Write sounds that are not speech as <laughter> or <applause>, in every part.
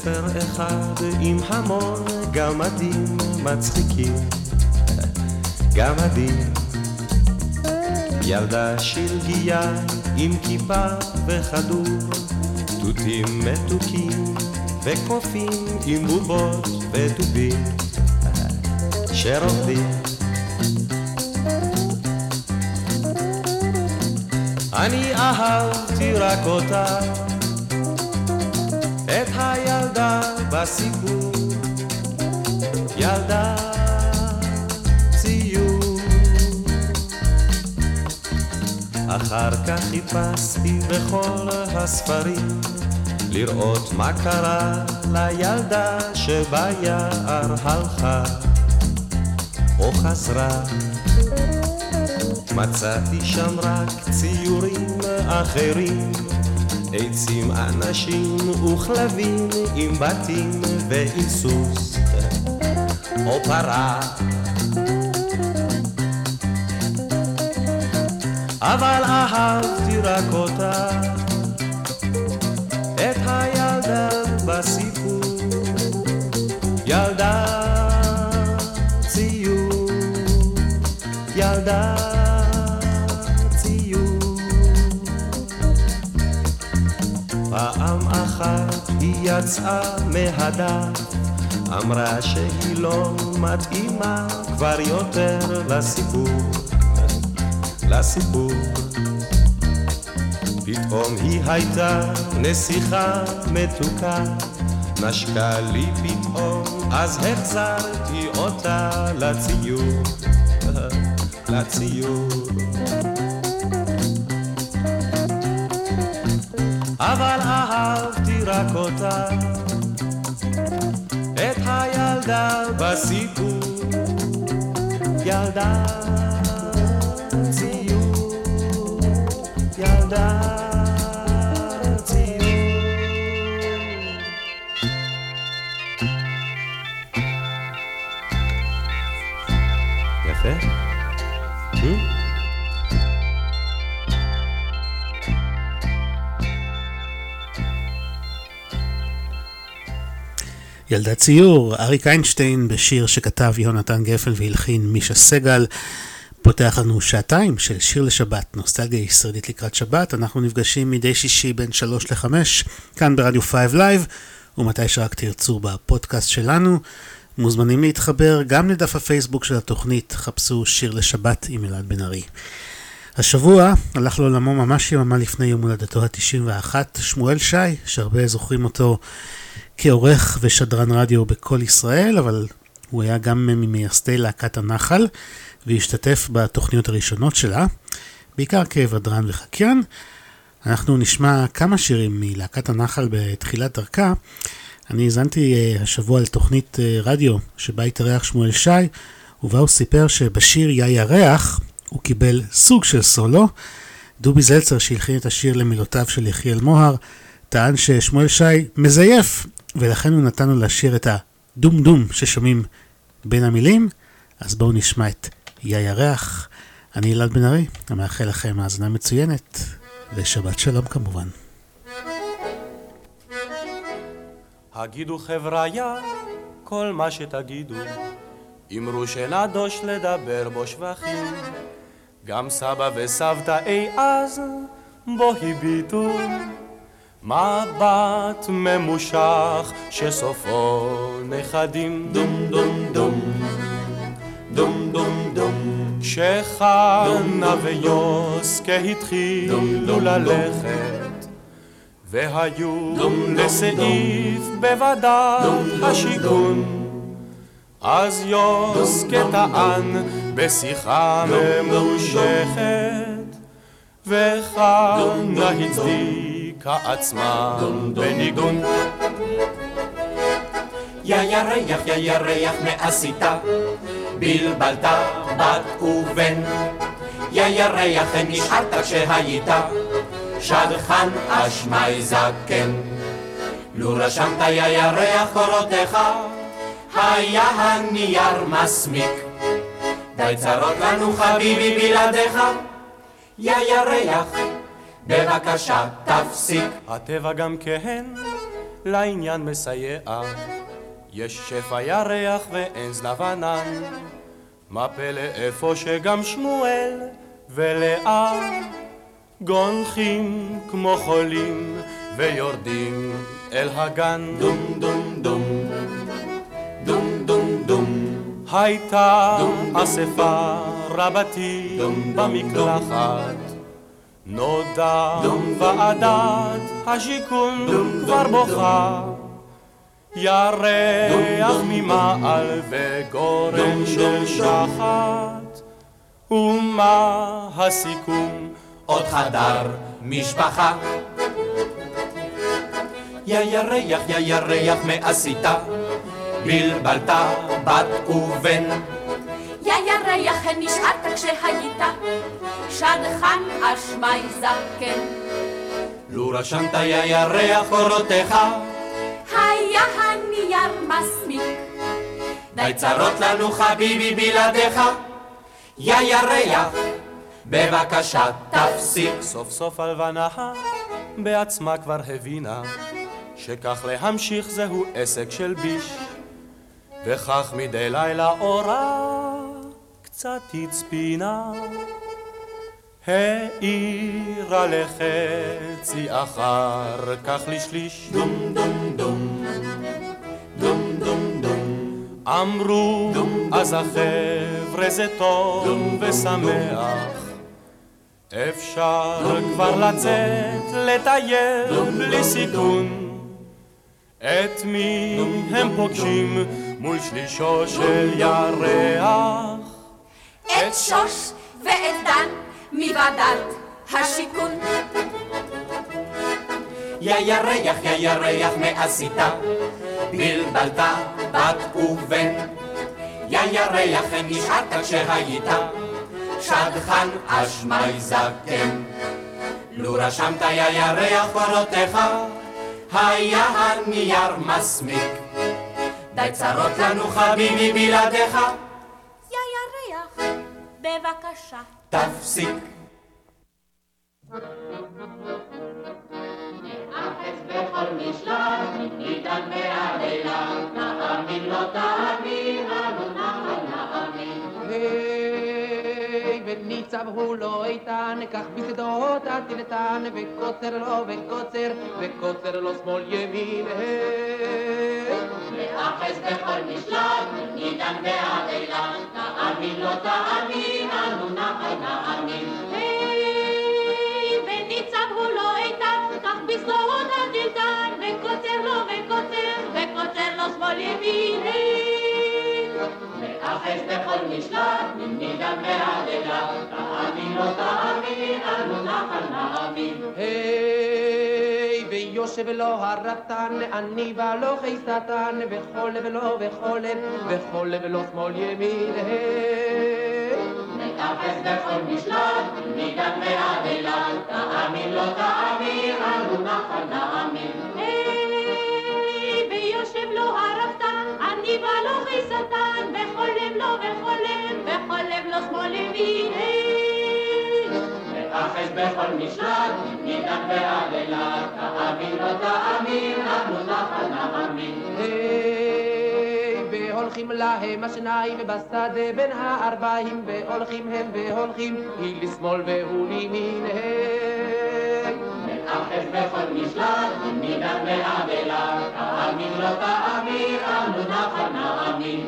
בספר אחד עם המון גמדים מצחיקים. גמדים. ילדה שלגיה עם כיפה וכדור תותים מתוקים וקופים עם בובות ודובים שרוקדים. אני אהבתי רק אותה הילדה בסיפור, ילדה ציור. אחר כך חיפשתי בכל הספרים לראות מה קרה לילדה שביער הלכה או חזרה. מצאתי שם רק ציורים אחרים עצים, אנשים וכלבים עם בתים ועם סוס או פרה. אבל אהבתי רק אותה, יצאה מהדף, אמרה שהיא לא מתאימה כבר יותר לסיפור, לסיפור. פתאום היא הייתה נסיכה מתוקה, נשקה לי פתאום, אז החזרתי אותה לציור, <laughs> לציור. אבל אהבתי רק אותה, את הילדה בסיפור, ילדה ילדה ציור, אריק איינשטיין בשיר שכתב יונתן גפן והלחין מישה סגל. פותח לנו שעתיים של שיר לשבת, נוסטלגיה ישראלית לקראת שבת. אנחנו נפגשים מדי שישי בין 3 ל-5, כאן ברדיו 5 Live, ומתי שרק תרצו בפודקאסט שלנו. מוזמנים להתחבר גם לדף הפייסבוק של התוכנית, חפשו שיר לשבת עם אלעד בן ארי. השבוע הלך לעולמו ממש יממה לפני יום הולדתו ה-91, שמואל שי, שהרבה זוכרים אותו כעורך ושדרן רדיו בכל ישראל, אבל הוא היה גם ממייסדי להקת הנחל, והשתתף בתוכניות הראשונות שלה, בעיקר כבדרן וחקיין. אנחנו נשמע כמה שירים מלהקת הנחל בתחילת דרכה. אני האזנתי uh, השבוע לתוכנית uh, רדיו שבה התארח שמואל שי, ובה הוא סיפר שבשיר יא ירח הוא קיבל סוג של סולו. דובי זלצר שהלחין את השיר למילותיו של יחיאל מוהר, טען ששמואל שי מזייף ולכן הוא נתן לו לשיר את הדום דום ששומעים בין המילים, אז בואו נשמע את יא ירח. אני אלעד בן ארי, המאחל לכם האזנה מצוינת, ושבת שלום כמובן. הגידו חבריה כל מה שתגידו, אמרו שנדוש לדבר בו שבחים, גם סבא וסבתא אי אז בו הביטו מבט ממושך שסופו נכדים. דום דום דום. דום דום דום. כשחנה ויוסקה התחילו ללכת והיו לסעיף בוודאי השיכון. אז יוסקה טען בשיחה ממושכת וחנה הצדיקה עצמה בניגון יא ירח, יא ירח, מה עשית? בלבלת בת ובן. יא ירח, נשארת כשהיית שדכן אשמי זקן. לו רשמת יא ירח קורותיך, היה הנייר מסמיק. די צרות לנו חביבי בלעדיך, יא ירח, בבקשה תפסיק. הטבע גם כן לעניין מסייע. יש שפע ירח ואין זנב ענן. מה פלא איפה שגם שמואל ולאה גונחים כמו חולים ויורדים אל הגן. דום דום דום דום דום דום הייתה אספה רבתי במקלחת נודע ועדת השיכון כבר בוכה. ירח ממעל וגורן של שחת. ומה הסיכום? עוד חדר משפחה. יא ירח, יא ירח, מה עשית? בלבלת בת ובן. יא ירח, נשארת כשהיית שדכן אשמי זקן. לו רשמת יא ירח קורותיך, היה הנייר מסמיק. די צרות לנו חביבי בלעדיך, יא ירח, בבקשה תפסיק. סוף סוף הלבנה בעצמה כבר הבינה שכך להמשיך זהו עסק של ביש וכך מדי לילה אורה קצת הצפינה. העירה לחצי אחר כך לשליש. דום דום דום. דום דום דום. אמרו אז החבר'ה זה טוב ושמח. אפשר כבר לצאת לטייל בלי סיכון. את מי הם פוגשים מול שלישו של ירח? את שוש ואת דן מוועדת השיכון. יא ירח, יא ירח, מה עשית? בלבלת בת ובן. יא ירח, נשארת כשהיית שדכן אשמי זקן. לו רשמת יא ירח קורותיך, היה הנייר מסמיק. די צרות לנו חביבי בלעדיך, בבקשה. תפסיק. בכל משלט, ניתן בהלילה, נאמין לא תאמין, אנו נאמין. וניצב הוא לא איתן, כך בשדות הטילטן, וקוצר לו וקוצר, וקוצר לו שמאל ימין. לאחז בכל משלט, ניתן בהלילה, נאמין לא תאמין, אנו נחל נאמין. וניצב הוא לא איתן, כך בשדות הטילטן, וקוצר לו וקוצר, וקוצר לו שמאל ימין. לאחז בכל משלט, ניתן בהלילה, תאמין לא תאמין, אנו נחל נאמין. היי, ויושב לו הרפתן, אני ולוחי שטן, וכל לב לו וכל לב, וכל לב לו שמאל ימין, היי. לאחז בכל משלט, ניתן בהלילה, תאמין לא תאמין, אנו נחל נאמין. היי, ויושב לו הרפתן, ולוחי שטן, בכל לב לו בכל לב לו שמאל ימין. לאחז בכל משלט, ניתן בהלילה, תאמין לא תאמין, אנו נחל נאמין. והולכים להם השניים בשדה בין הארבעים, והולכים הם והולכים, היא לשמאל והוא לימין, אחז בכל משלט, מדן ועד אילת, תאמין לא תאמין, אנו נחל נאמין.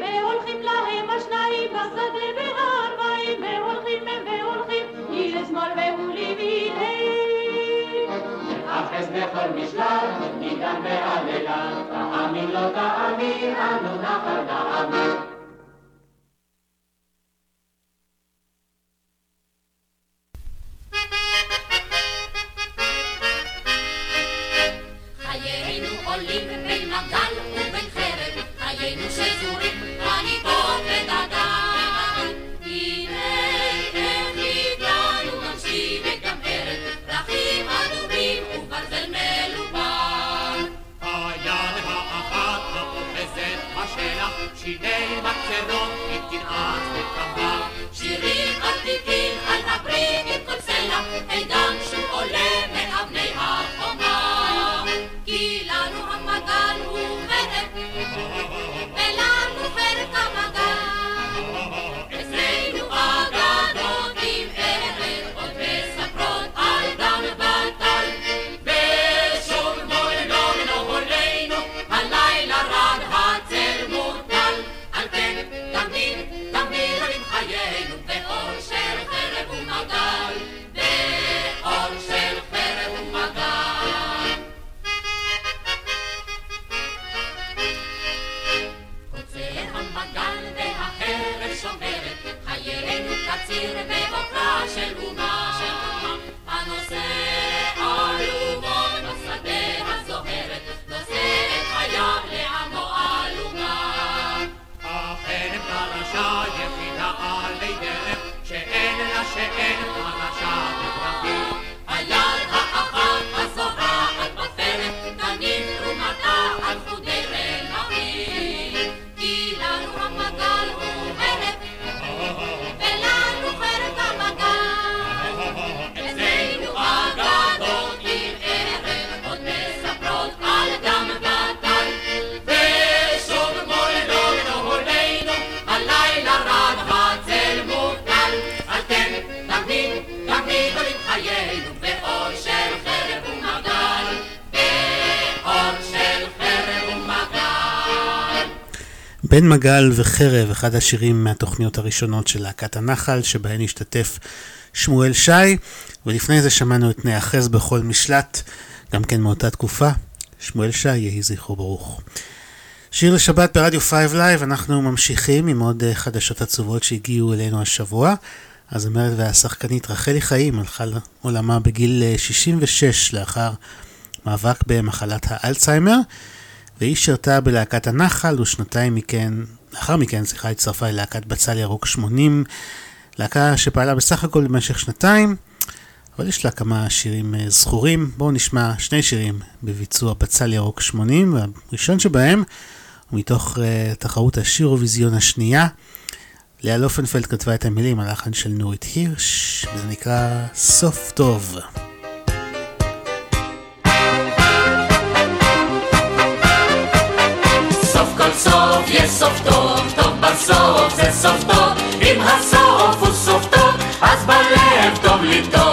והולכים להם השניים בשדה בהר מים, והולכים הם והולכים, היא לשמאל והוא לימין. אחז בכל משלט, מדן ועד אילת, תאמין לא תאמין, אנו נחל נאמין. שיני מקצרות, היא תנעץ ותקבע. שירים עתיקים על הברית עם כל סלע, עידן מגל וחרב, אחד השירים מהתוכניות הראשונות של להקת הנחל, שבהן השתתף שמואל שי, ולפני זה שמענו את נאחז בכל משלט, גם כן מאותה תקופה. שמואל שי, יהי זכרו ברוך. שיר לשבת ברדיו 5 Live, אנחנו ממשיכים עם עוד אה, חדשות עצובות שהגיעו אלינו השבוע. הזמרת והשחקנית רחלי חיים הלכה לעולמה בגיל אה, 66 לאחר מאבק במחלת האלצהיימר. והיא שירתה בלהקת הנחל, ושנתיים מכן, לאחר מכן, סליחה, הצטרפה ללהקת בצל ירוק 80, להקה שפעלה בסך הכל במשך שנתיים, אבל יש לה כמה שירים אה, זכורים. בואו נשמע שני שירים בביצוע בצל ירוק 80, והראשון שבהם הוא מתוך uh, תחרות השיר אירוויזיון השנייה. לאה לופנפלד כתבה את המילים, הלחן של נורית הירש, וזה נקרא סוף טוב. יש סוף טוב, טוב בסוף זה סוף טוב, אם הסוף הוא סוף טוב, אז בלב טוב לי טוב,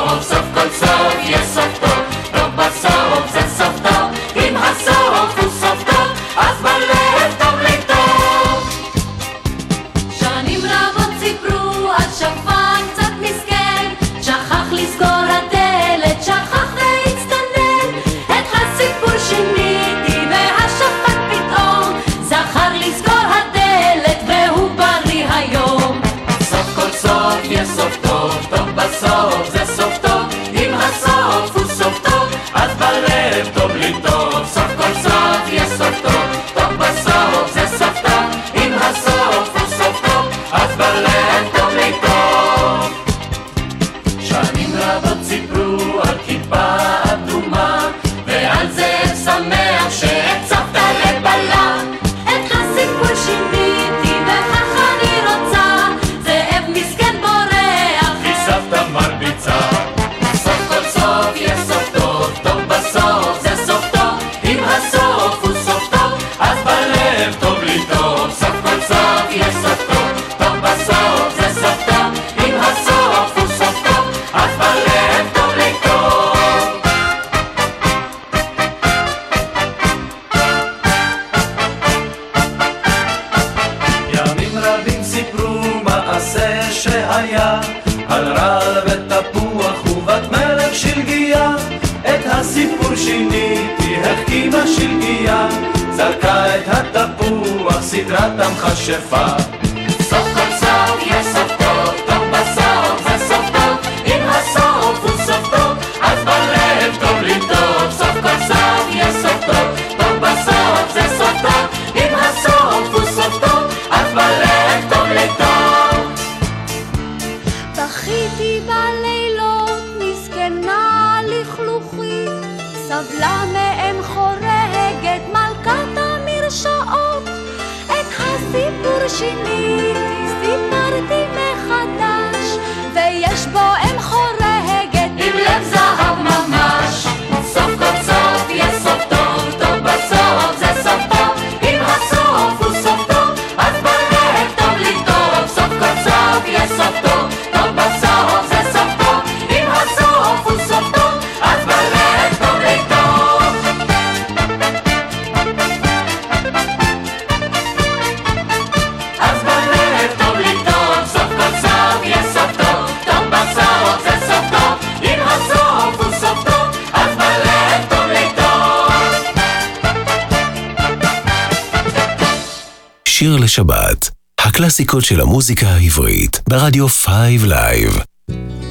הקלאסיקות של המוזיקה העברית ברדיו 5 Live.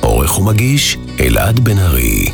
עורך ומגיש אלעד בן ארי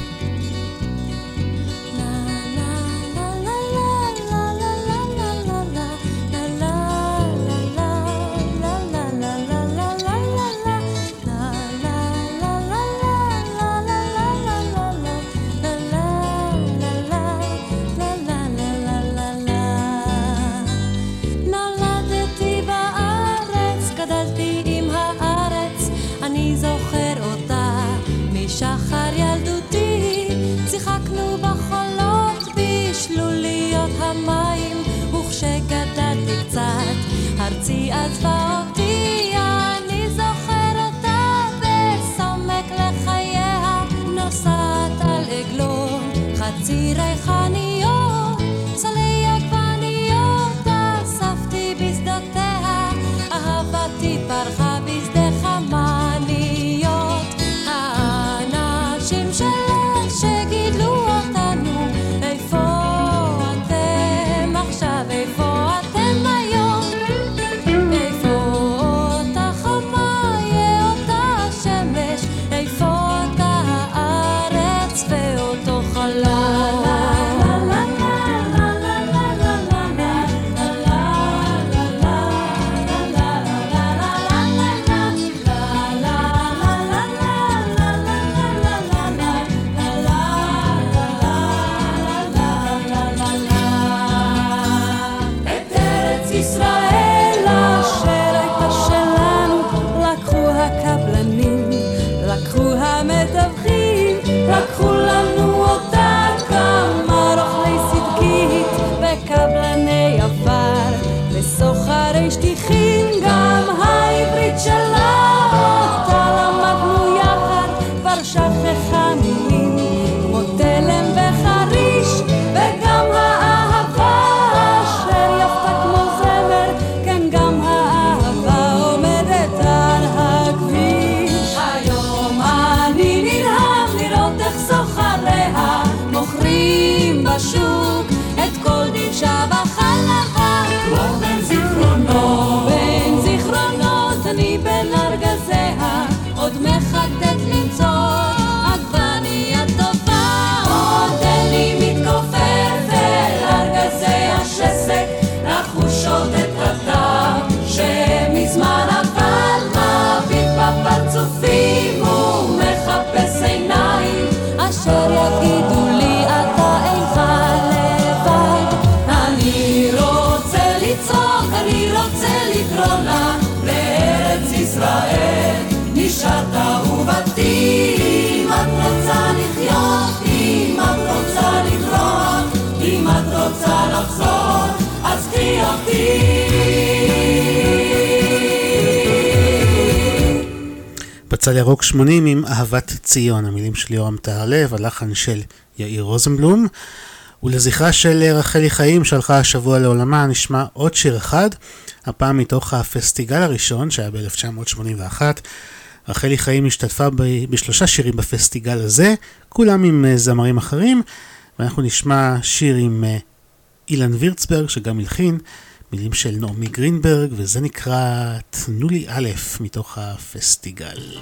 לחזור, אז קחי אותי. בצד ירוק 80 עם אהבת ציון, המילים של יורם טהרלב, הלחן של יאיר רוזנבלום. ולזכרה של רחלי חיים שהלכה השבוע לעולמה נשמע עוד שיר אחד, הפעם מתוך הפסטיגל הראשון שהיה ב-1981. רחלי חיים השתתפה ב- בשלושה שירים בפסטיגל הזה, כולם עם אה, זמרים אחרים, ואנחנו נשמע שיר עם אה, אילן וירצברג, שגם הלחין, מילים של נעמי גרינברג, וזה נקרא "תנו לי א'" מתוך הפסטיגל.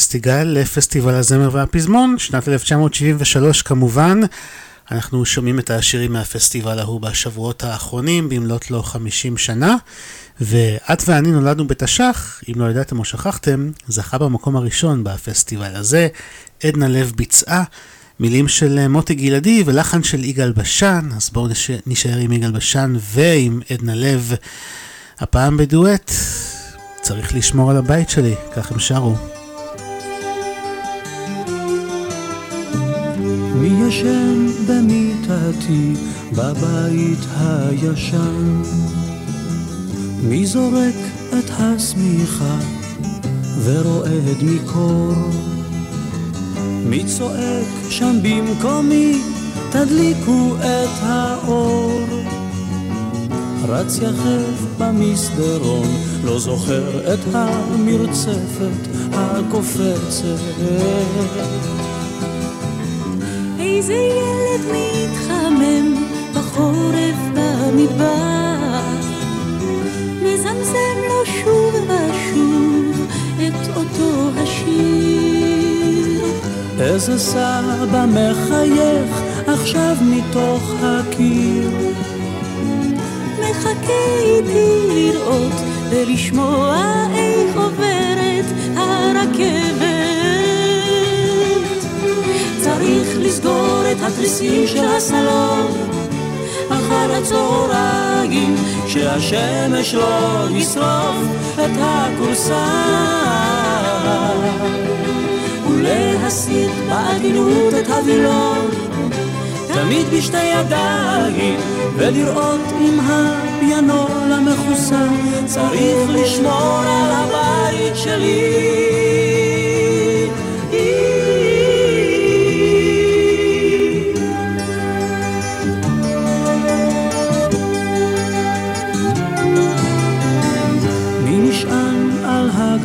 ומהפסטיגל לפסטיבל הזמר והפזמון, שנת 1973 כמובן. אנחנו שומעים את השירים מהפסטיבל ההוא בשבועות האחרונים, במלאת לו 50 שנה. ואת ואני נולדנו בתש"ח, אם לא ידעתם או שכחתם, זכה במקום הראשון בפסטיבל הזה. עדנה לב ביצעה מילים של מוטי גלעדי ולחן של יגאל בשן, אז בואו נשאר עם יגאל בשן ועם עדנה לב. הפעם בדואט, צריך לשמור על הבית שלי, כך הם שרו. מי ישן במיטתי בבית הישן? מי זורק את השמיכה ורועד מקור? מי צועק שם במקומי תדליקו את האור? רץ יחף במסדרון, לא זוכר את המרצפת הקופצת. איזה ילד מתחמם בחורף במדבר, מזמזם לו שוב ושוב את אותו השיר. איזה סבא מחייך עכשיו מתוך הקיר. מחכה איתי לראות ולשמוע איך עוברת הרכבת. לסגור את התריסים של הסלון. אחר הצהריים שהשמש לא ישרוף את הכורסה. ולהסיט בעדינות את הווילון. תמיד בשתי ידיים ולראות אם הפיאנול המכוסה צריך לשמור על הבית שלי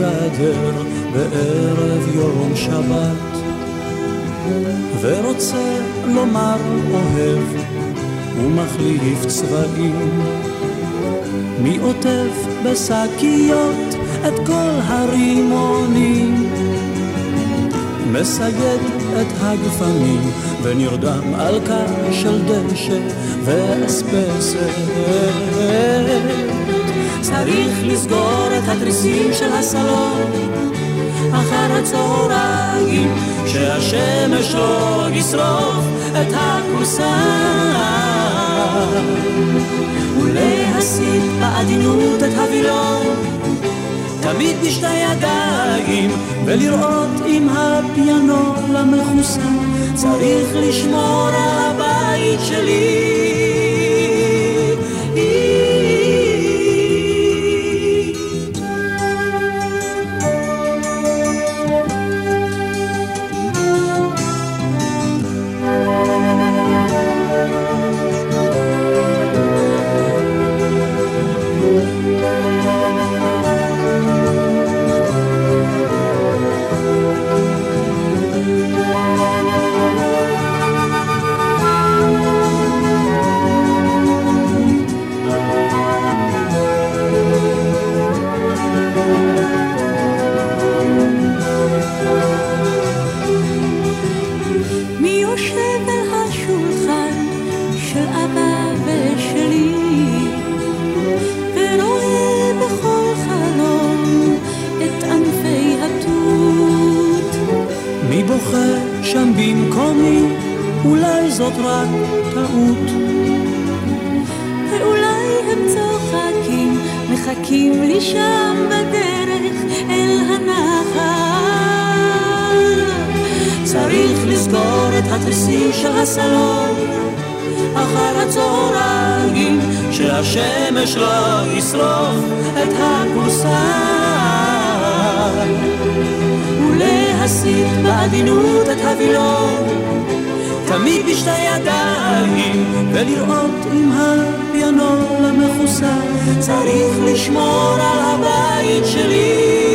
הגדר בערב יום שבת. ורוצה לומר אוהב ומחליף צבעים. מי עוטף בשקיות את כל הרימונים? מסייד את הגפנים ונרדם על קר של דשא ואספסת צריך לסגור את התריסים של הסלון. אחר הצהריים שהשמש לא ישרוף את הכורסה. ולהסיט בעדינות את הווילון. תמיד בשתי ידיים ולראות אם הפיאנול המכוסה. צריך לשמור על הבית שלי רק טעות. ואולי הם צוחקים, מחכים לי שם בדרך אל הנחל. צריך לסגור את התריסים של הסלון אחר הצהריים, שהשמש לא ישרוף את הכורסה. ולהסיט בעדינות את הווילון, תמיד בשתי ידיים, ולראות אם הפיאנול המכוסה צריך לשמור על הבית שלי.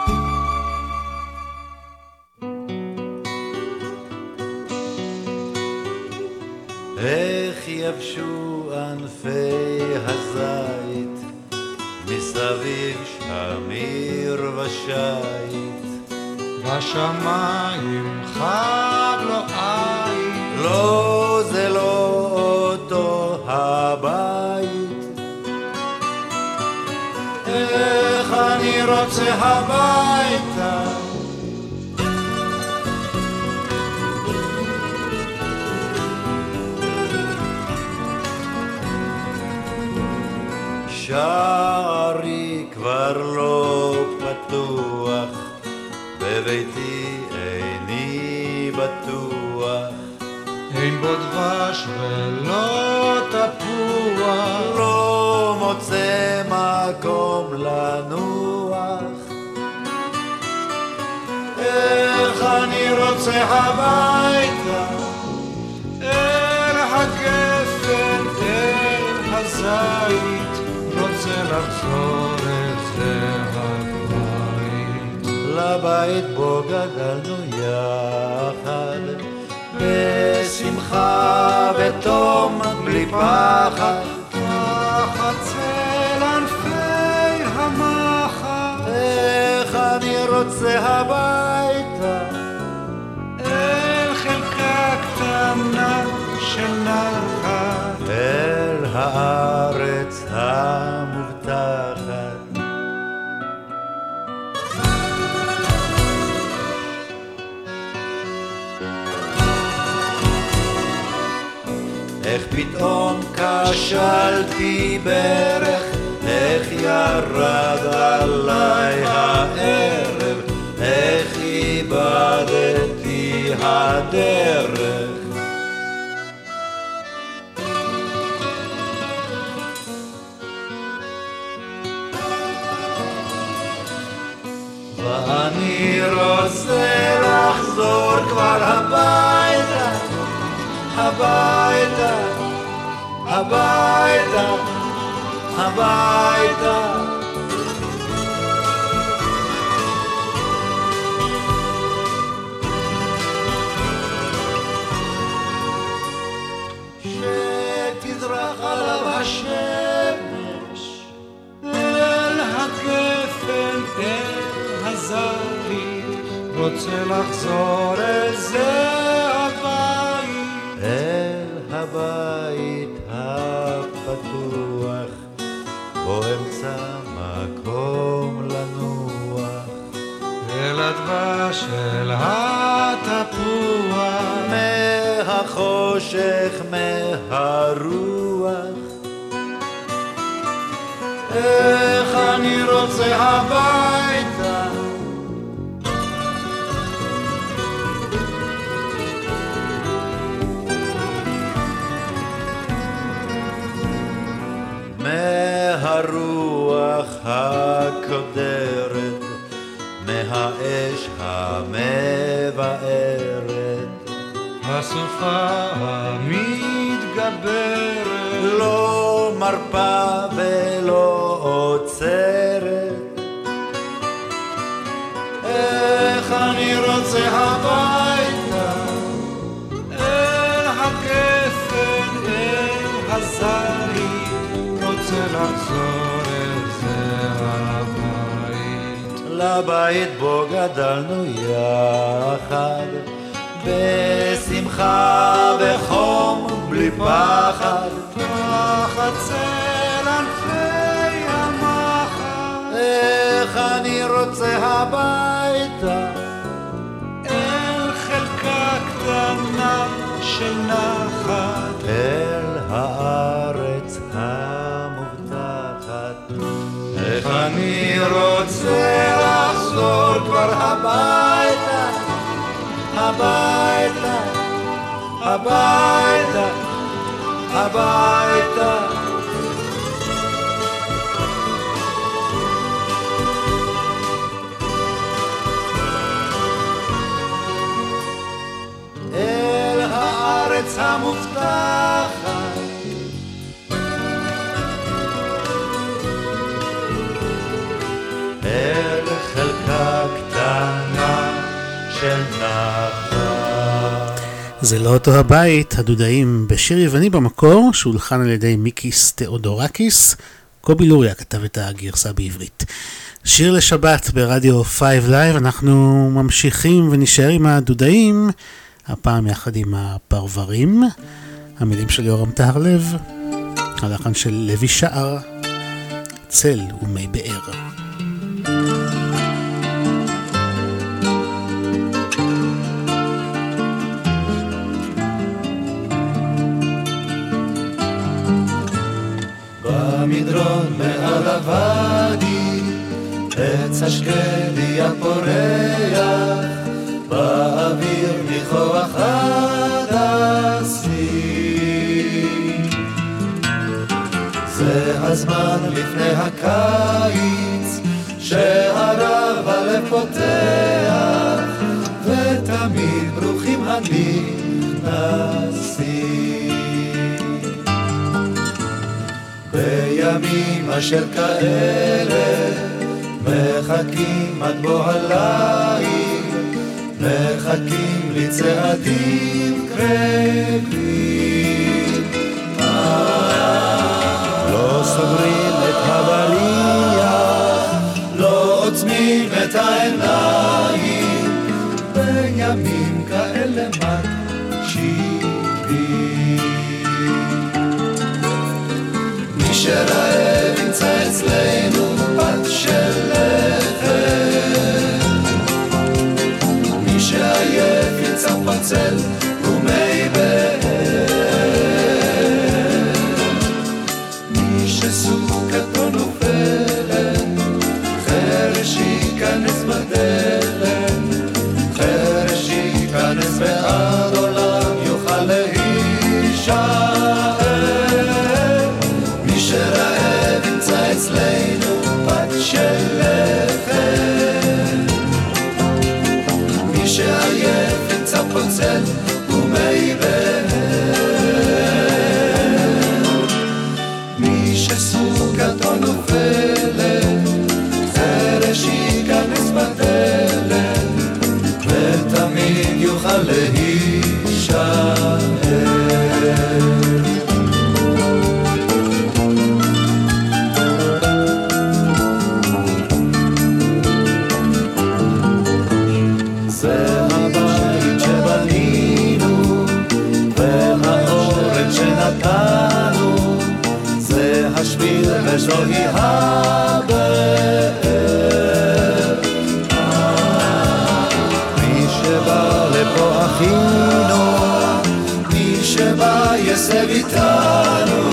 שערי כבר לא פתוח, בביתי איני בטוח. אין בו דבש ולא תפוח. לא מוצא מקום לנוח. איך אני רוצה הביתה, אל זה הבית. לבית בו גדלנו יחד, בשמחה ותום בלי פחד. תחת צל ענפי המחר, איך אני רוצה הביתה, אל חלקה קטנה של נחת. אל הארץ כשלתי ברך, איך ירד עליי הערב, איך איבדתי הדרך. ואני רוצה לחזור כבר הביתה, הביתה, הביתה, הביתה. שתזרח עליו השמש אל הגפן, אל הזית, רוצה לחזור אל זה הבית. אל הבית הפתוח, בו אמצא מקום לנוח. אל הדבש, אל התפוח, מהחושך, מהרוח. איך אני רוצה הביתה. הקודרת, מהאש המבערת. הסופה המתגברת, לא מרפה ולא עוצרת. איך איך אני רוצה הביתה, אל הגפן, אל הזית, רוצה לחזור לבית בו גדלנו יחד, בשמחה וחום בלי פחד. תחת צל ענפי המחר, איך אני רוצה הביתה, אל חלקה קטנה של נחת. אל הארץ המובטחת. איך אני רוצה הביתה, הביתה. אל זה לא אותו הבית, הדודאים בשיר יווני במקור, שהולחן על ידי מיקיס תאודורקיס. קובי לוריה כתב את הגרסה בעברית. שיר לשבת ברדיו 5 Live, אנחנו ממשיכים ונשאר עם הדודאים, הפעם יחד עם הפרברים. המילים של יורם טהרלב, הלחן של לוי שער, צל ומי באר. במדרון מעל הוואדי, עץ השקדי הפורח, באוויר ניחוח הדסים. זה הזמן לפני הקיץ, שהרב הלב פותח, ותמיד ברוכים הנכנסים. בימים אשר כאלה מחכים עד בוא הליל, מחכים לצעדים קרבים. לא סוגרים את הבליח, לא עוצמים את העיניים, ימצא לפה אחינו, מי שבא יסב איתנו,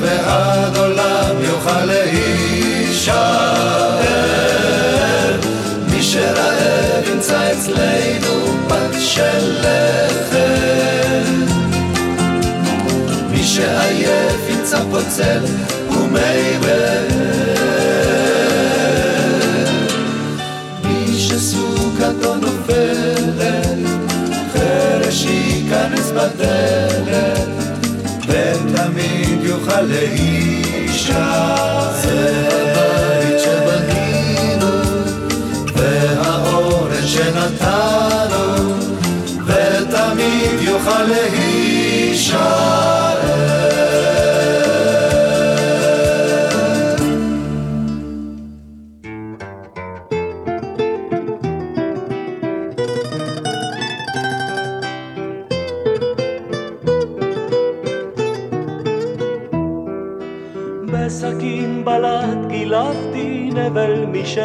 מארץ ועד עולם יוכל להישאר. מי שרעב ימצא אצלנו פת של לחם. מי שעייף ימצא פוצל ומי באר. מי שסוכתו נופלת, חרש ייכנס בדלת. שנתנו, ותמיד יוכל להישאר.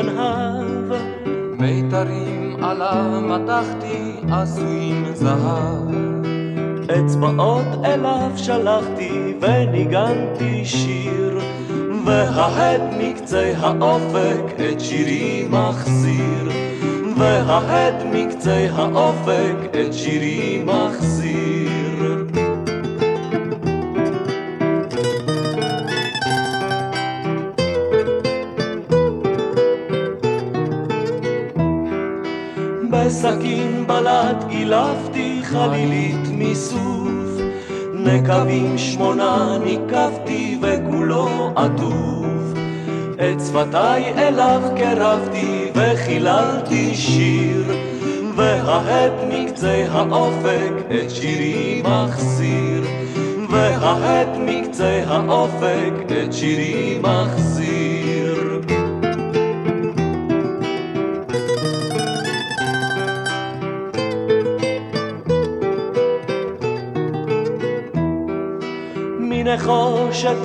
נבל משנהב מיתרים עליו מתחתי עשויים זהב. אצבעות אליו שלחתי וניגנתי שיר וההד מקצה האופק את שירי מחזיר וההד מקצה האופק את שירי מחזיר בלט גילפתי חלילית מסוף נקבים שמונה ניקבתי וכולו עטוף. את שפתיי אליו קרבתי וחיללתי שיר וההד מקצה האופק את שירי מחזיר וההד מקצה האופק את שירי מחזיר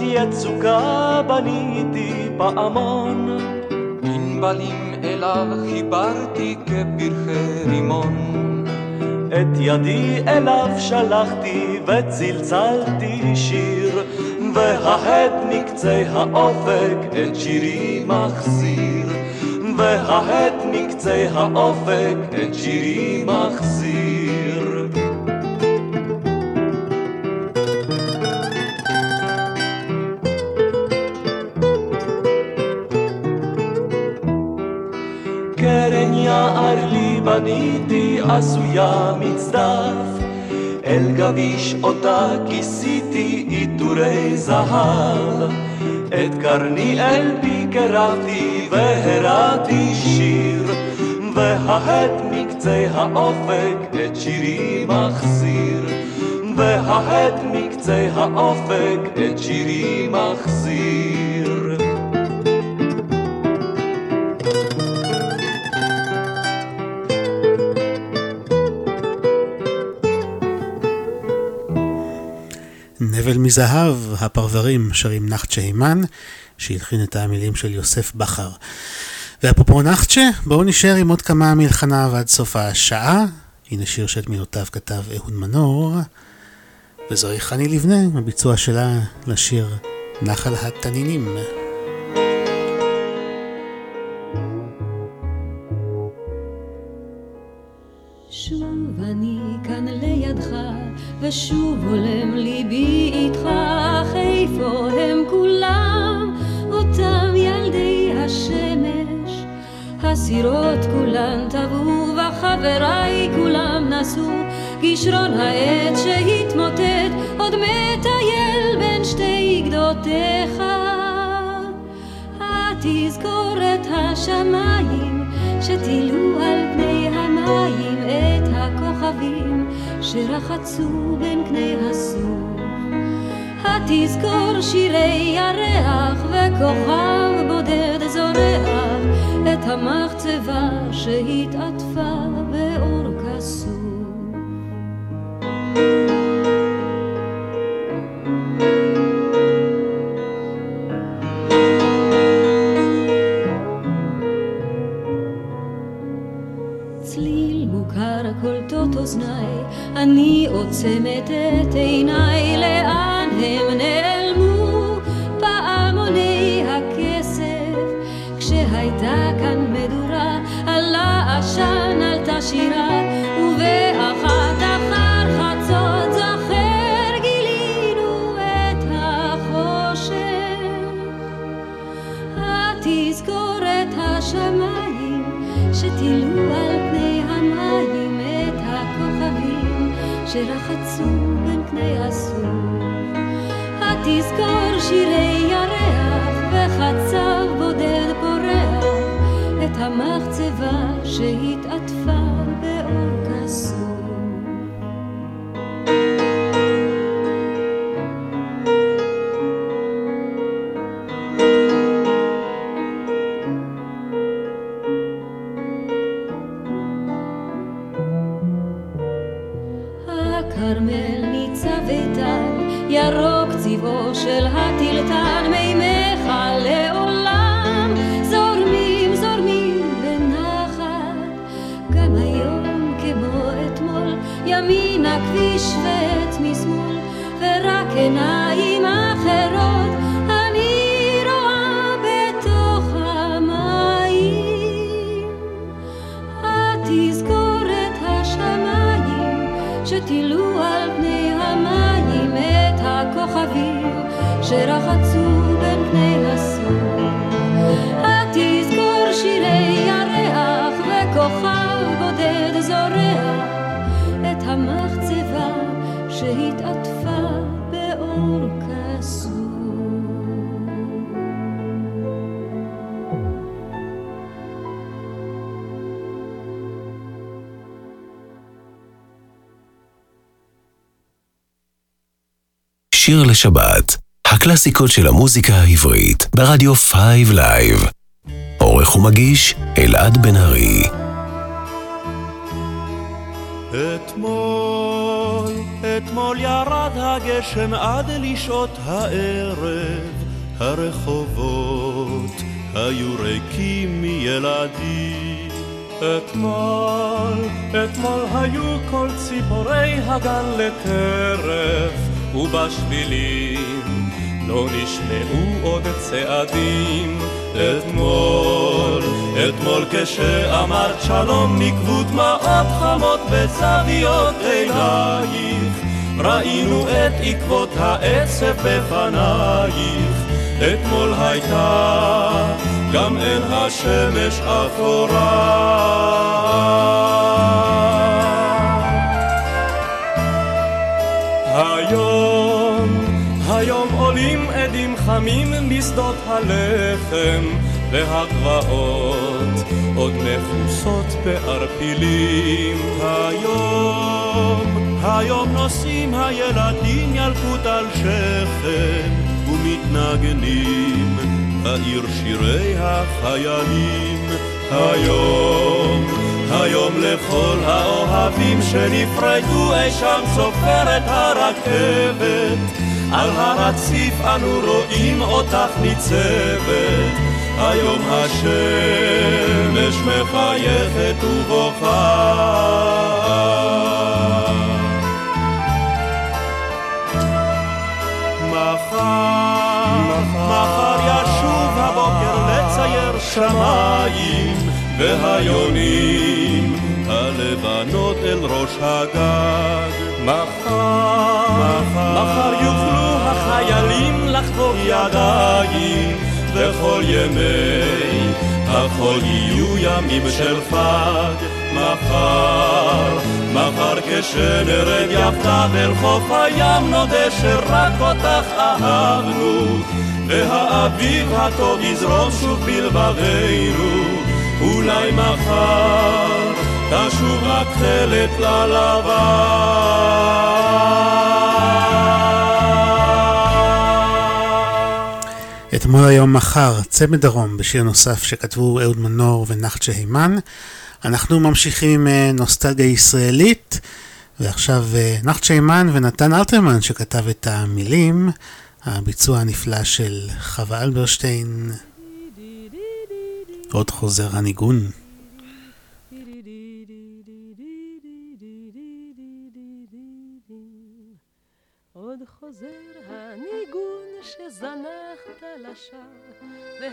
מנחושת יצוקה בניתי פעמון ענבלים אליו חיברתי כפרחי רימון את ידי אליו שלחתי וצלצלתי שיר וההד מקצה האופק את שירי מחזיר וההד מקצה האופק את שירי מחזיר לי בניתי עשויה מצדף אל גביש אותה כיסיתי עיטורי זהב. את קרני אל פי קרבתי והרעתי שיר וההד מקצה האופק את שירי מחזיר. וההד מקצה האופק את שירי מחזיר נבל מזהב, הפרברים שרים נחצ'ה הימן, שהלחין את המילים של יוסף בכר. ואפרופו נחצ'ה, בואו נשאר עם עוד כמה מלחניו עד סוף השעה. הנה שיר שאת מילותיו כתב אהוד מנור, וזוהי חני לבנה, הביצוע שלה לשיר נחל התנינים. ושוב הולם ליבי איתך, אך איפה הם כולם, אותם ילדי השמש? הסירות כולן טבעו, וחבריי כולם נסעו, גשרון העץ שהתמוטט, עוד מטייל בין שתי גדותיך. התזכור את השמיים, שטילו על פני המים את הכוכבים שרחצו בין קני הסוף. התזכור שירי ירח וכוכב בודד זורח את המחצבה שהתעטפה באור כסוף. אוזניי, אני עוצמת את עיניי, לאן הם נעלמו? פעמוני הכסף, כשהייתה כאן מדורה, עלה עשן עלתה שירה, התזכור שירי ירח וחצב בודד פורח את המחצבה שהתעטפה שיר לשבת, הקלאסיקות של המוזיקה העברית, ברדיו 5 Live. עורך ומגיש, אלעד בן ארי. אתמול, אתמול ירד הגשם עד לשעות הערב, הרחובות היו ריקים מילדים. אתמול, אתמול היו כל ציפורי הגן לטרף, ובשבילים. לא נשמעו עוד צעדים. אתמול, אתמול כשאמרת שלום נקבו דמעות חמות בזוויות עינייך. ראינו את עקבות העצב בפנייך. אתמול הייתה גם אין השמש אפורה חמים משדות הלחם והגבעות עוד מכוסות בערפילים. היום, היום נושאים הילדים ילקוט על שכם ומתנגנים העיר שירי החיילים. היום, היום לכל האוהבים שנפרדו אי שם סופרת הרכבת על הרציף אנו רואים אותך ניצבת היום השמש מחייכת ובוכה מחר, מחר ישוב הבוקר לצייר שמיים והיונים הלבנות אל ראש הגג. מחר, מחר החיילים ידיים וכל ימי החול יהיו ימים של חג. מחר, מחר כשנרד יחדיו אל חוף הים נודה שרק אותך אהבנו והאביב הטוב יזרום שוב בלבבינו אולי מחר תשוב רק תכלת ללבן. אתמול היום מחר, צמד דרום, בשיר נוסף שכתבו אהוד מנור ונחצ'ה הימן. אנחנו ממשיכים עם אה, נוסטלגיה ישראלית, ועכשיו אה, נחצ'ה הימן ונתן אלתרמן שכתב את המילים, הביצוע הנפלא של חווה אלברשטיין. עוד חוזר הניגון.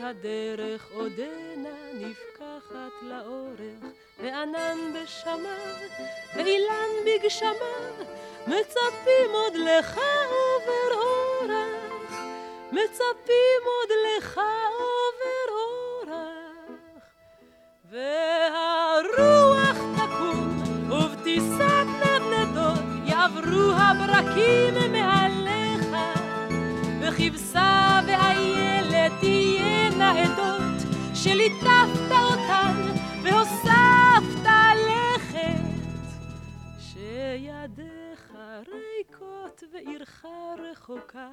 והדרך עודנה נפקחת לאורך, וענן בשמיו, ואילן בגשמיו, מצפים עוד לך עובר אורח, מצפים עוד לך עובר אורח, והרוח תקום, ובטיסת נדנדות יעברו הברקים מעליך, וכבשה ואיילת תהיינה עדות, שליטפת אותן והוספת לכת, שידיך ריקות ועירך רחוקה.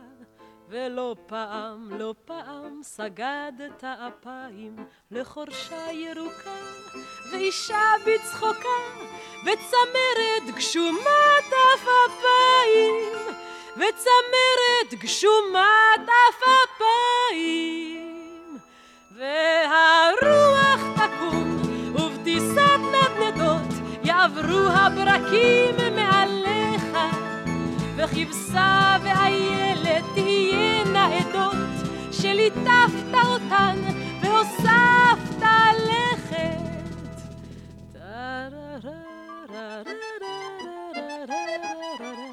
ולא פעם, לא פעם סגדת אפיים לחורשה ירוקה, ואישה בצחוקה, וצמרת גשומת עפפיים, וצמרת גשומת עפפיים. והרוח תקום, ובטיסת נדנדות יעברו הברקים מעליך, וכבשה ואיילת תהיינה עדות, שליטפת אותן והוספת לכת. והרוח תקום, ובטיסת נדנדות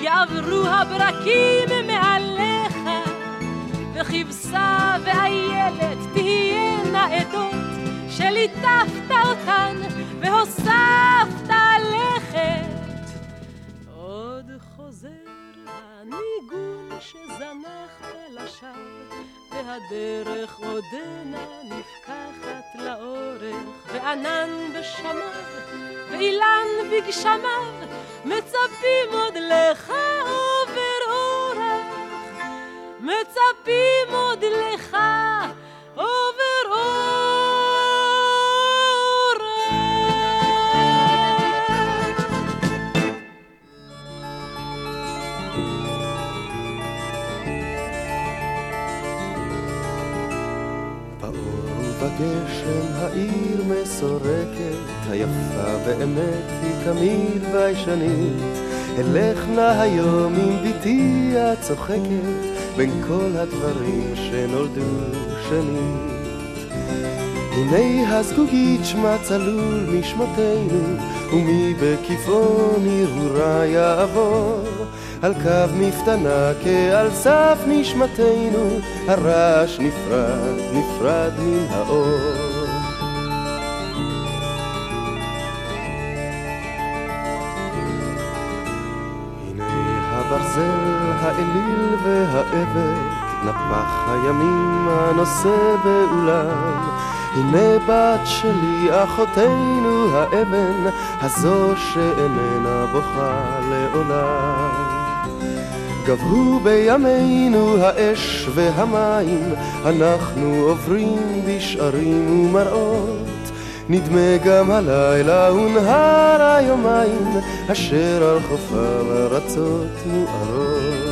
יעברו הברקים מעליך, וכבשה ואיילת תהיינה עדות, שליטפת אותן והוספת לכת. עוד חוזר הניגון שזנחת לשווא, והדרך עודנה נפקחת לאורך, וענן בשמיו, ואילן בגשמיו, מצפים עוד לך עובר אורח, מצפים עוד לך העיר מסורקת, היפה באמת היא תמיד ביישנית. אלך נא היום עם בתי הצוחקת, בין כל הדברים שנולדו שנית. הנה הזגוגית שמה צלול משמותינו, ומי בכיפון הרהורה יעבור. על קו מפתנה כעל סף נשמתנו, הרעש נפרד, נפרד מן האור. הנה הברזל, האליל והעבד, נפח הימים הנושא באולם. הנה בת שלי, אחותנו האבן, הזו שאיננה בוכה לעולם. גבהו בימינו האש והמים, אנחנו עוברים בשערים ומראות. נדמה גם הלילה ונהר היומיים, אשר על חופיו ארצות מוארות.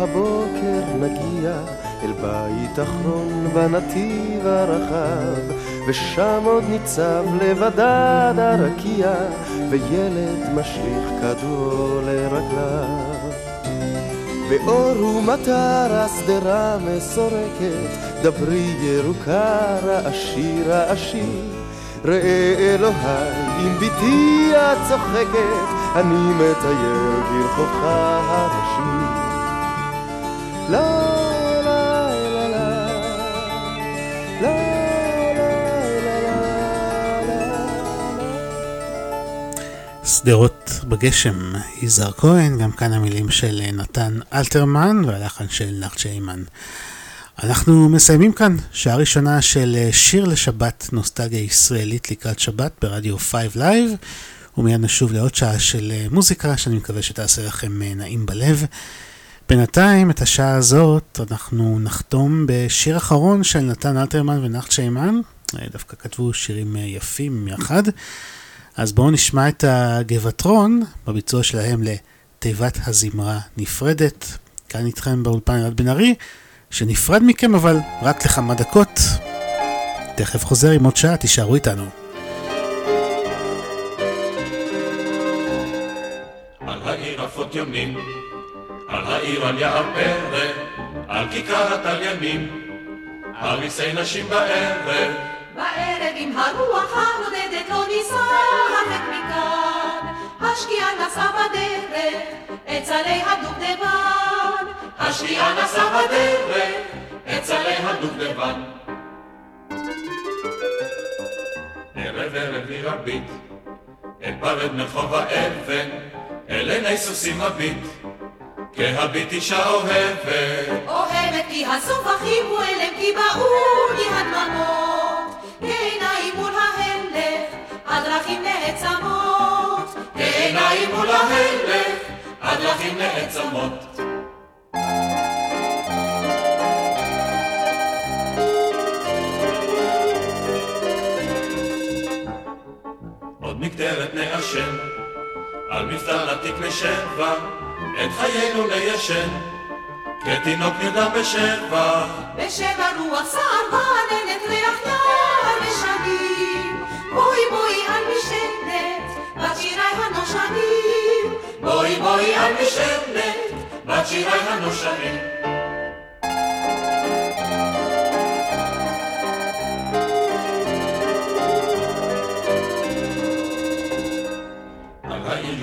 הבוקר נגיע אל בית אחרון בנתיב הרחב, ושם עוד ניצב לבדד הרקיע, וילד משליך כדור לרגליו. באור ומטר השדרה מסורקת, דברי ירוקה רעשי רעשי. ראה אלוהי עם בתי הצוחקת, אני מטייל ברחוב הראשי. שדרות בגשם, יזהר כהן, גם כאן המילים של נתן אלתרמן והלחן של נחצ'ה היימן. אנחנו מסיימים כאן שעה ראשונה של שיר לשבת נוסטלגיה ישראלית לקראת שבת ברדיו 5 Live ומיד נשוב לעוד שעה של מוזיקה שאני מקווה שתעשה לכם נעים בלב. בינתיים את השעה הזאת אנחנו נחתום בשיר אחרון של נתן אלתרמן ונחצ'ה אימן, דווקא כתבו שירים יפים יחד. אז בואו נשמע את הגבעטרון בביצוע שלהם לתיבת הזמרה נפרדת. כאן איתכם באולפן אלעד בן ארי, שנפרד מכם אבל רק לכמה דקות. תכף חוזר עם עוד שעה, תישארו איתנו. על העיר על העיר על יער פרא, על כיכר התליינים, על מיסי נשים בערב. בערב עם הרוח הנודדת לא ניסע הרחק מכאן, השקיעה נסע בדרך, את צלי הדובדבן. השקיעה נסע בדרך, את צלי הדובדבן. ערב ערב לי רבית, אפרד מרחוב האבן, אל עיני סוסים מביט, כהביט אישה אוהבת. אוהבת כי הסופחים הוא אלם כי באו לי הדממות, כעיניים מול ההלך, הדרכים נעצמות. כעיניים מול ההלך, הדרכים נעצמות. עוד מקטרת נעשן, על מפתן עתיק משבע, את חיינו ניישן, כתינוק נרדם בשבע. בשבע רוח סער ועננת ריח יער ושנים, בואי בואי על משענת, בת שירי הנושנים. בואי בואי על משענת, בת שירי הנושנים.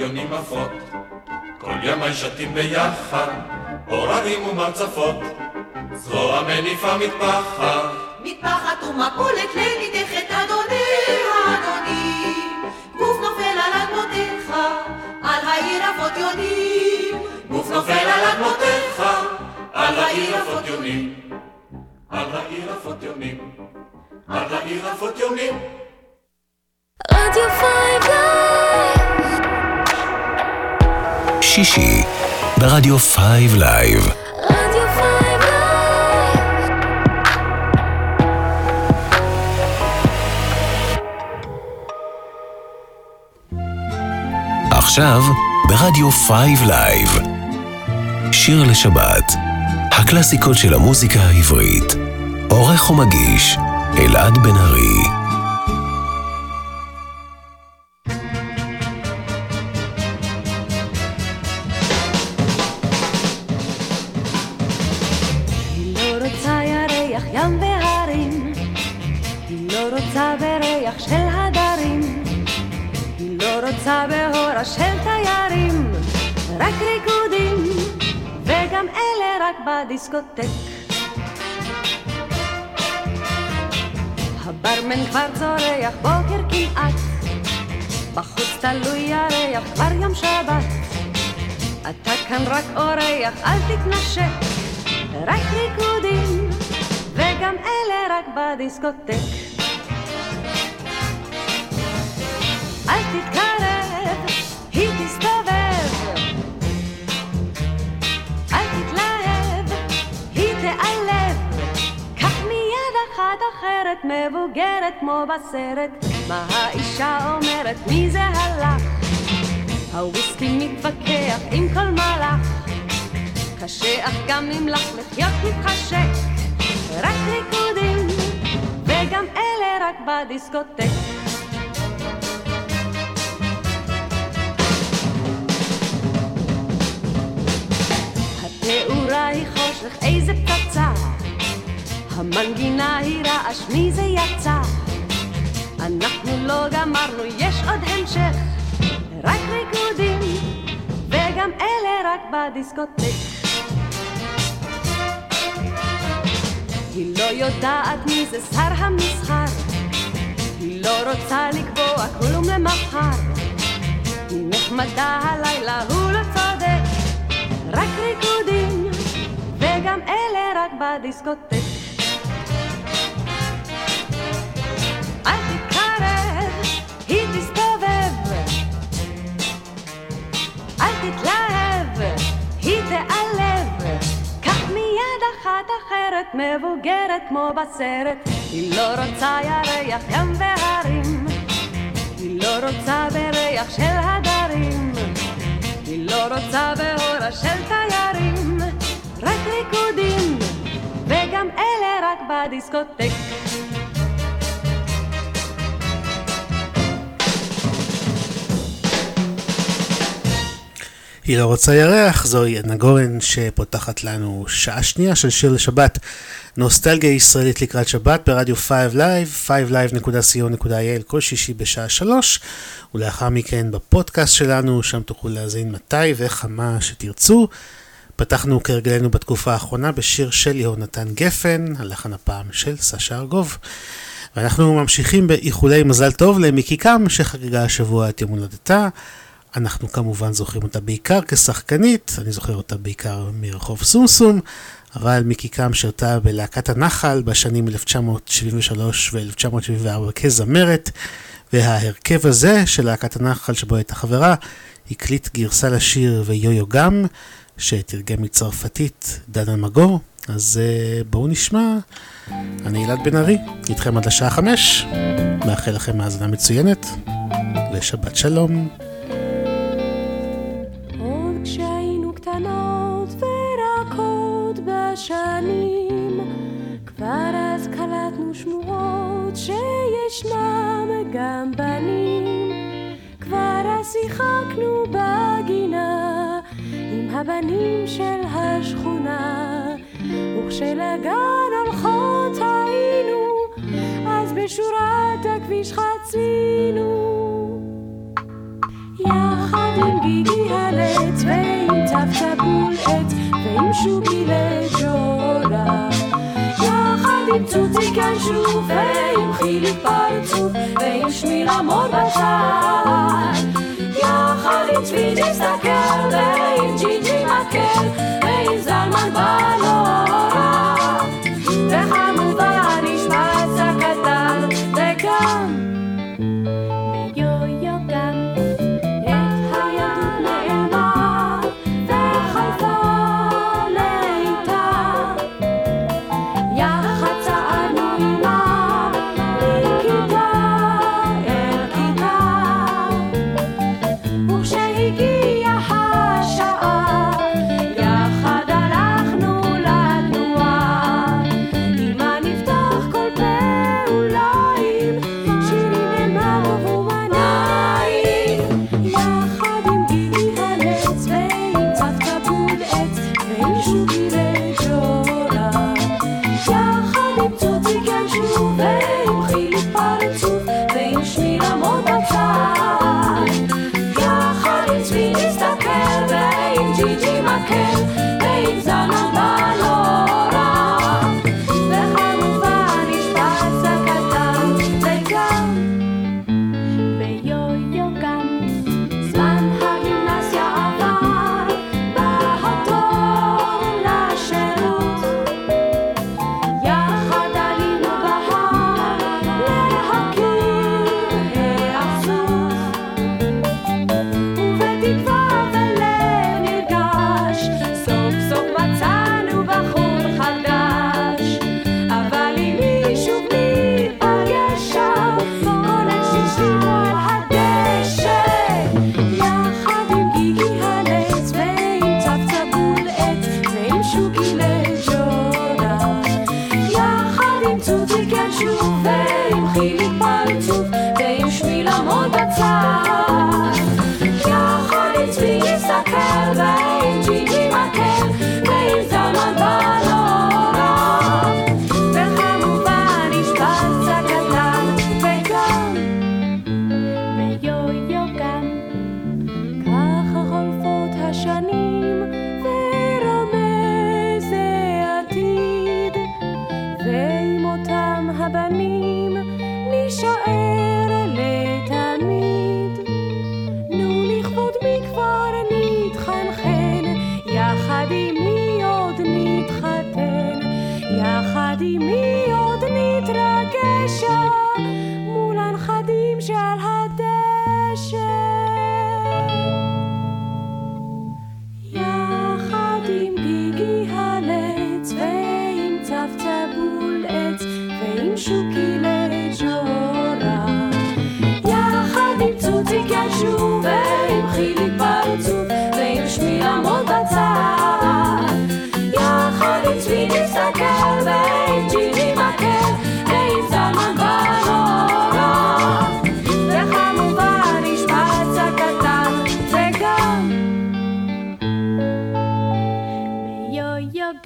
על העליונים עפות, כל ימי שתים ביחד, עוררים ומרצפות, זרוע מניפה מטפחת. מטפחת ומפולת לניתכת אדוני האדונים, גוף נופל על אדמותיך, על העיר אבות יונים. גוף נופל על אדמותיך, על העיר אבות יונים. על העיר אבות יונים. על העיר אבות יונים. רדיו פייב שישי ברדיו פייב לייב. עכשיו ברדיו Five Live. שיר לשבת, הקלאסיקות של המוזיקה העברית. עורך ומגיש, אלעד בן ארי. רוצה בריח של הדרים, היא לא רוצה בהורה של תיירים, רק ריקודים, וגם אלה רק בדיסקוטק. הברמן כבר צורח בוקר כמעט, בחוץ תלוי ירח כבר יום שבת. אתה כאן רק אורח, אל תתנשק, רק ריקודים, וגם אלה רק בדיסקוטק. מבוגרת כמו בסרט. מה האישה אומרת, מי זה הלך? הוויסקי מתווכח עם כל מלאך. קשה אך גם אם לך לחיות מתחשק. רק ריקודים, וגם אלה רק בדיסקוטק. היא חושך, איזה פצצה. המנגינה היא רעש, מי זה יצא? אנחנו לא גמרנו, יש עוד המשך. רק ריקודים, וגם אלה רק בדיסקוטק. היא לא יודעת מי זה שר המסחר, היא לא רוצה לקבוע כלום למחר. היא נחמדה הלילה, הוא לא צודק. ריקודים, וגם אלה רק בדיסקוטק. אל תתקרב, היא תסתובב. אל תתלהב, היא תיעלב. קח מיד אחת אחרת, מבוגרת כמו בסרט. היא לא רוצה ירח ים והרים. היא לא רוצה בריח של הדרים. לא רוצה באורה של תיירים, רק ריקודים, וגם אלה רק בדיסקוטק. היא לא רוצה ירח, זוהי עדנה גורן שפותחת לנו שעה שנייה של שיר לשבת נוסטלגיה ישראלית לקראת שבת ברדיו 5 Live, 5live.co.il כל שישי בשעה 3, ולאחר מכן בפודקאסט שלנו, שם תוכלו להזין מתי וכמה שתרצו. פתחנו כרגלנו בתקופה האחרונה בשיר של יהונתן גפן, הלחן הפעם של סשה ארגוב. ואנחנו ממשיכים באיחולי מזל טוב למיקי קם שחגגה השבוע את יום הולדתה. אנחנו כמובן זוכרים אותה בעיקר כשחקנית, אני זוכר אותה בעיקר מרחוב סומסום, אבל מיקי קם שירתה בלהקת הנחל בשנים 1973 ו-1974 כזמרת, וההרכב הזה של להקת הנחל שבו הייתה חברה, הקליט גרסה לשיר ויו-יו גם, שתרגם מצרפתית דן אלמגור, אז uh, בואו נשמע. אני אלעד בן ארי, איתכם עד לשעה חמש, מאחל לכם האזנה מצוינת, ושבת שלום. שנים, כבר אז קלטנו שמועות שישנם גם בנים. כבר אז שיחקנו בגינה עם הבנים של השכונה, וכשלגן הולכות היינו, אז בשורת הכביש חצינו. יחד עם גיגי הלץ ועם צבצבול עץ ועם שובי לג'ולה יחד עם צוצי קנשו ועם חילי פרצוף ועם שמי רמון בצד יחד עם צבי נסתכל ועם ג'ינג'י מקל ועם זלמן בלורה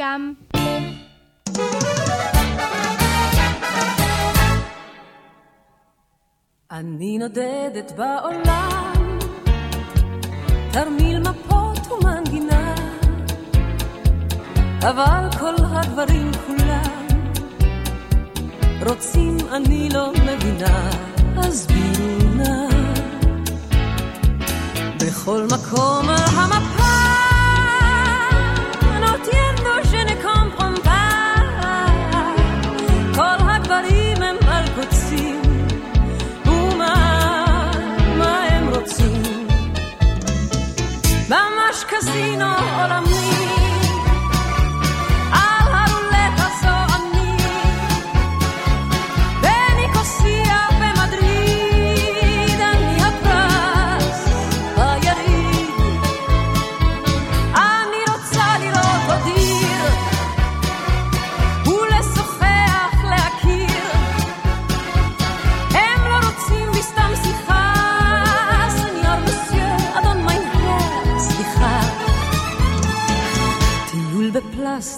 ים. אני נודדת בעולם, תרמיל מפות ומנגינה, אבל כל הדברים כולם רוצים אני לא מבינה, אז בינה. בכל מקום על המפה ממש קזינו עולמי פלאס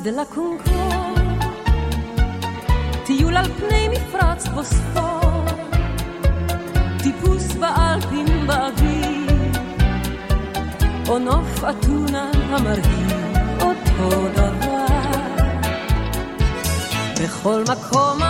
לה קונקור, טיול על פני מפרץ בוספור, טיפוס באלפים באוויר, או נוף אתונה המרהיב, אותו דבר. בכל מקום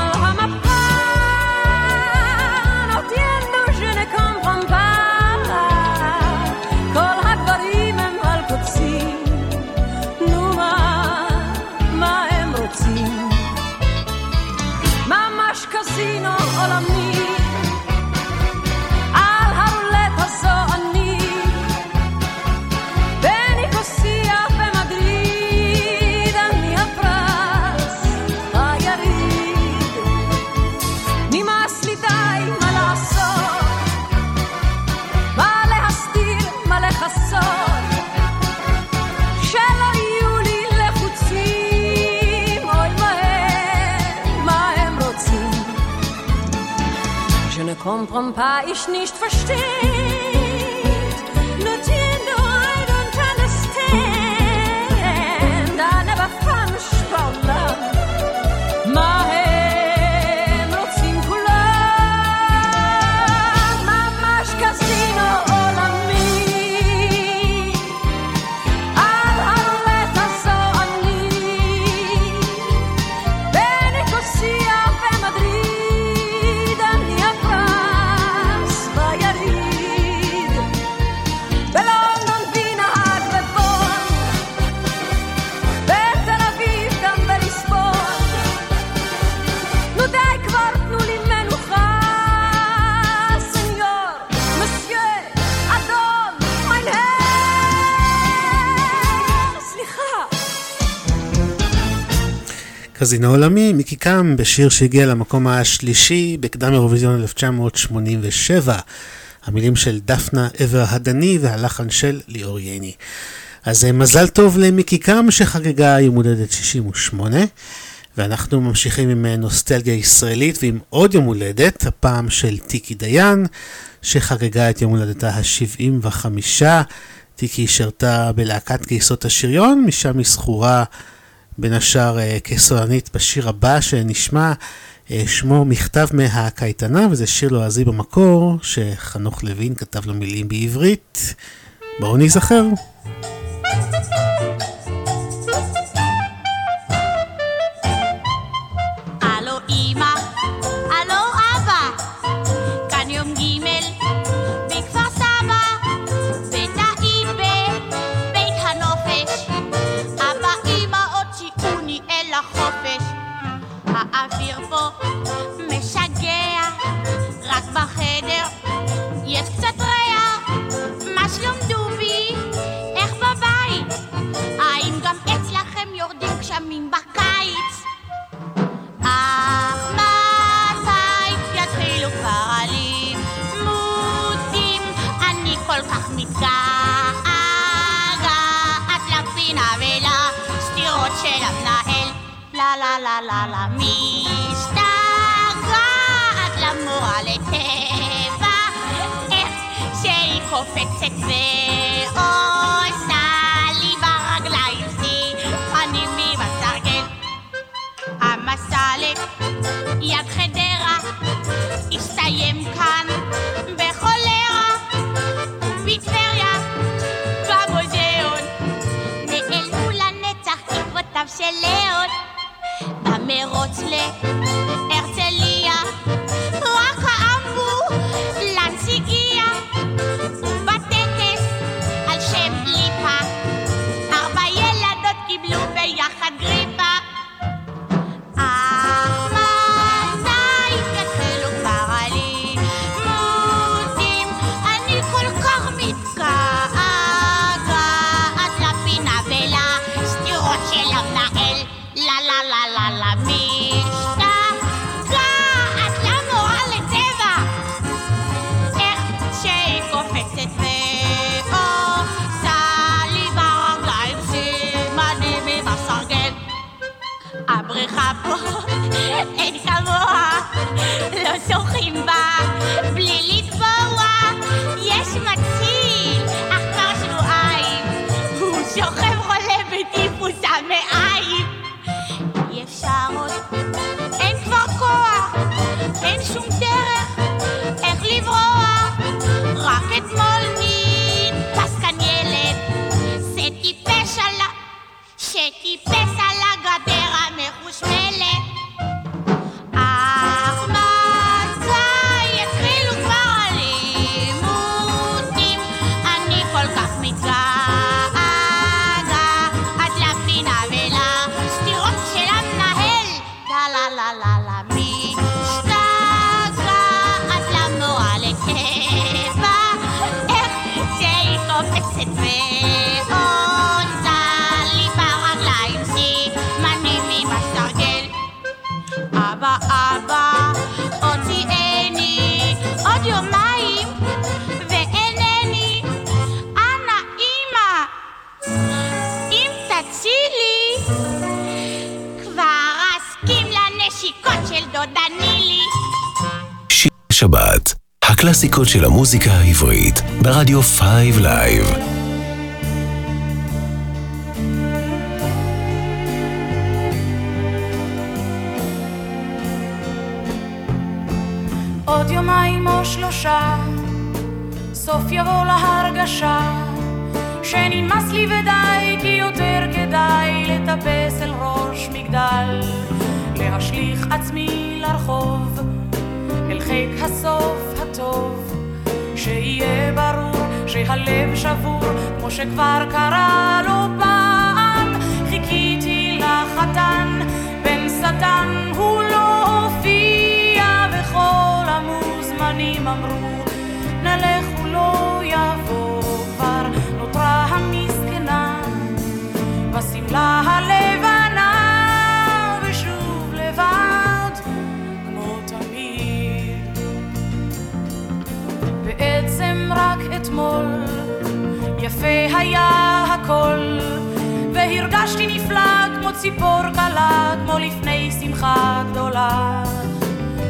comprends ich nicht versteht. קזינו עולמי, מיקי קאם, בשיר שהגיע למקום השלישי בקדם אירוויזיון 1987. המילים של דפנה עבר הדני והלחן של ליאור ייני. אז אה, מזל טוב למיקי קאם שחגגה יום הולדת 68, ואנחנו ממשיכים עם אה, נוסטלגיה ישראלית ועם עוד יום הולדת, הפעם של טיקי דיין, שחגגה את יום הולדתה ה-75. טיקי שירתה בלהקת גייסות השריון, משם היא זכורה בין השאר אה, כסולנית בשיר הבא שנשמע, אה, שמו מכתב מהקייטנה, וזה שיר לועזי במקור, שחנוך לוין כתב לו מילים בעברית. בואו ניזכר. הלו בקיץ? אך מתי יתחילו כבר הלימודים? אני כל כך מתגעגעת לפינה ולסתירות של המנהל. לה לה לה לה לה משתגעת למורה לטבע איך שהיא קופצת ועושה יד חדרה, הסתיים כאן בכולרה, ובטבריה, במוזיאון, נעלמו לנצח עקבותיו של לאון, במרוץ ל... שבת, הקלאסיקות של המוזיקה העברית, ברדיו 5 Live. עוד יומיים או שלושה, סוף יבוא להרגשה, שנמאס לי ודי, כי יותר כדאי לטפס אל ראש מגדל, להשליך עצמי לרחוב, אל חיק הסוף הטוב, שיהיה ברור שהלב שבור, כמו שכבר קרה לו פעם, חיכיתי לחתן, בן שטן הוא לא הופיע, וכל המוזמנים אמרו, נלך הוא לא יבוא, כבר. נותרה המסכנה, בשמלה אתמול. יפה היה הכל והרגשתי נפלא כמו ציפור קלה כמו לפני שמחה גדולה.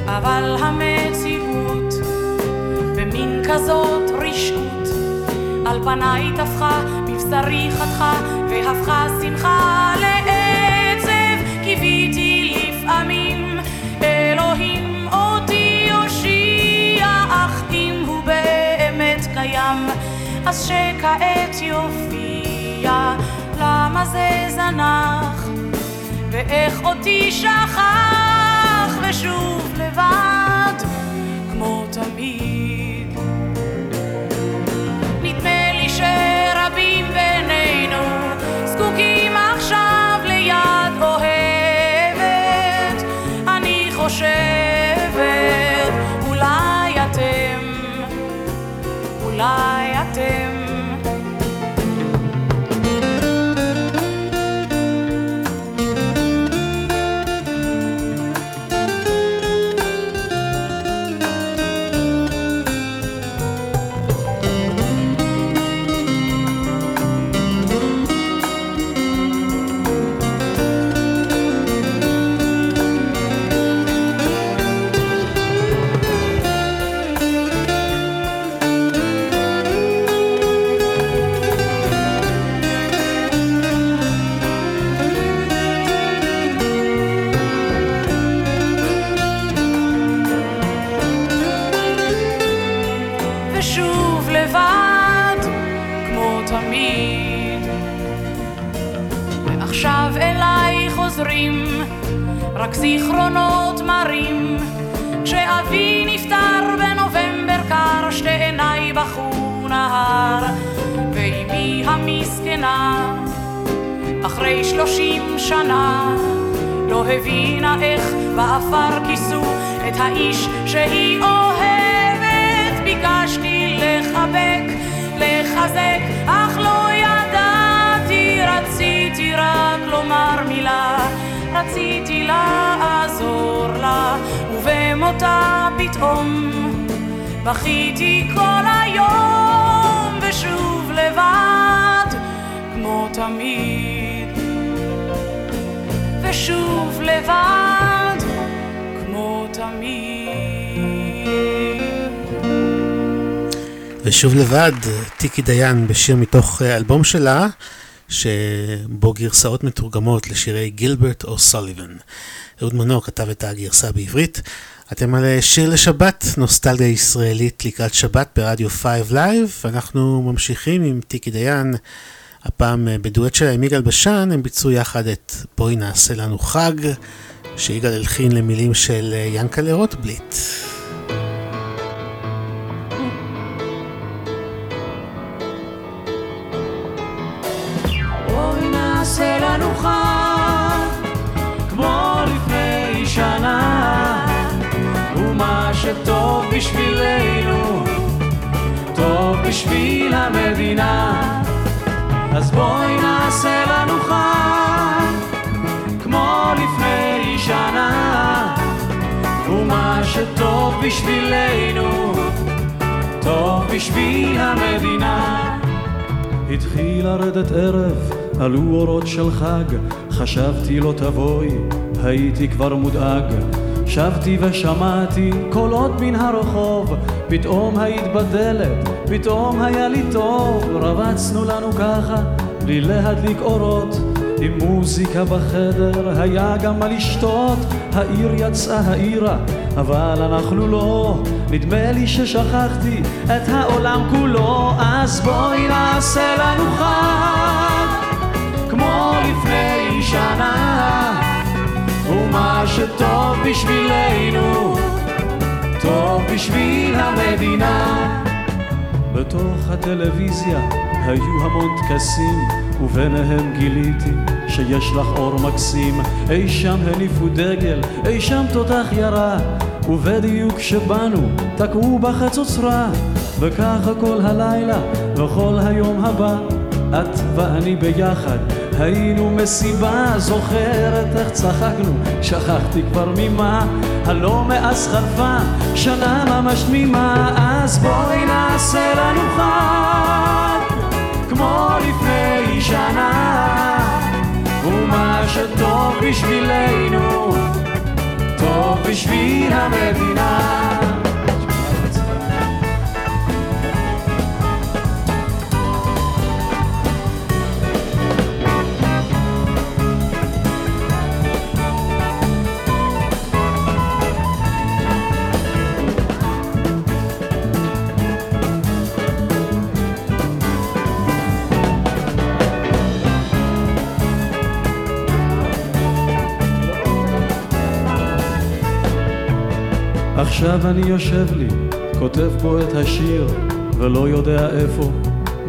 אבל המציאות במין כזאת רשעות על פניי טפחה, מבשרי חתכה והפכה שמחה לעצב אז שכעת יופיע למה זה זנח? ואיך אותי שכח ושוב לבד כמו תמיד. נדמה לי שרבים בינינו זקוקים עכשיו ליד אוהבת. אני חושבת אולי אתם אולי זיכרונות מרים, כשאבי נפטר בנובמבר קר, שתי עיניי בכו נהר, ואימי המסכנה, אחרי שלושים שנה, לא הבינה איך בעפר כיסו את האיש שהיא אוהבת. ביקשתי לחבק, לחזק, אך לא ידעתי, רציתי רק לומר מילה, רציתי לחזור לה, ובמותה פתאום בכיתי כל היום, ושוב לבד, כמו תמיד. ושוב לבד, כמו תמיד. ושוב לבד, טיקי דיין בשיר מתוך אה, אלבום שלה. שבו גרסאות מתורגמות לשירי גילברט או'סאליבן. אהוד מנור כתב את הגרסה בעברית. אתם על אה, שיר לשבת, נוסטלגיה ישראלית לקראת שבת ברדיו 5 Live. אנחנו ממשיכים עם טיקי דיין, הפעם אה, בדואט שלה עם יגאל בשן, הם ביצעו יחד את בואי נעשה לנו חג, שיגאל הלחין למילים של יענקל'ה רוטבליט. בשבילנו, טוב בשביל המדינה. אז בואי נעשה לנו חג, כמו לפני שנה. ומה שטוב בשבילנו, טוב בשביל המדינה. התחיל לרדת ערב, עלו אורות של חג, חשבתי לא תבואי, הייתי כבר מודאג. שבתי ושמעתי קולות מן הרחוב, פתאום היית בדלת, פתאום היה לי טוב, רבצנו לנו ככה, בלי להדליק אורות, עם מוזיקה בחדר, היה גם מה לשתות, העיר יצאה העירה, אבל אנחנו לא, נדמה לי ששכחתי את העולם כולו, אז בואי נעשה לנו חג, כמו לפני שנה. ומה שטוב בשבילנו, טוב בשביל המדינה. בתוך הטלוויזיה היו המון טקסים, וביניהם גיליתי שיש לך אור מקסים. אי שם הניפו דגל, אי שם תותח ירה, ובדיוק כשבאנו תקעו בחצוצרה. וככה כל הלילה וכל היום הבא, את ואני ביחד היינו מסיבה, זוכרת איך צחקנו, שכחתי כבר ממה, הלא מאז חלפה שנה ממש תמימה, אז בואי נעשה לנו חג, כמו לפני שנה, ומה שטוב בשבילנו, טוב בשביל המדינה. עכשיו אני יושב לי, כותב פה את השיר, ולא יודע איפה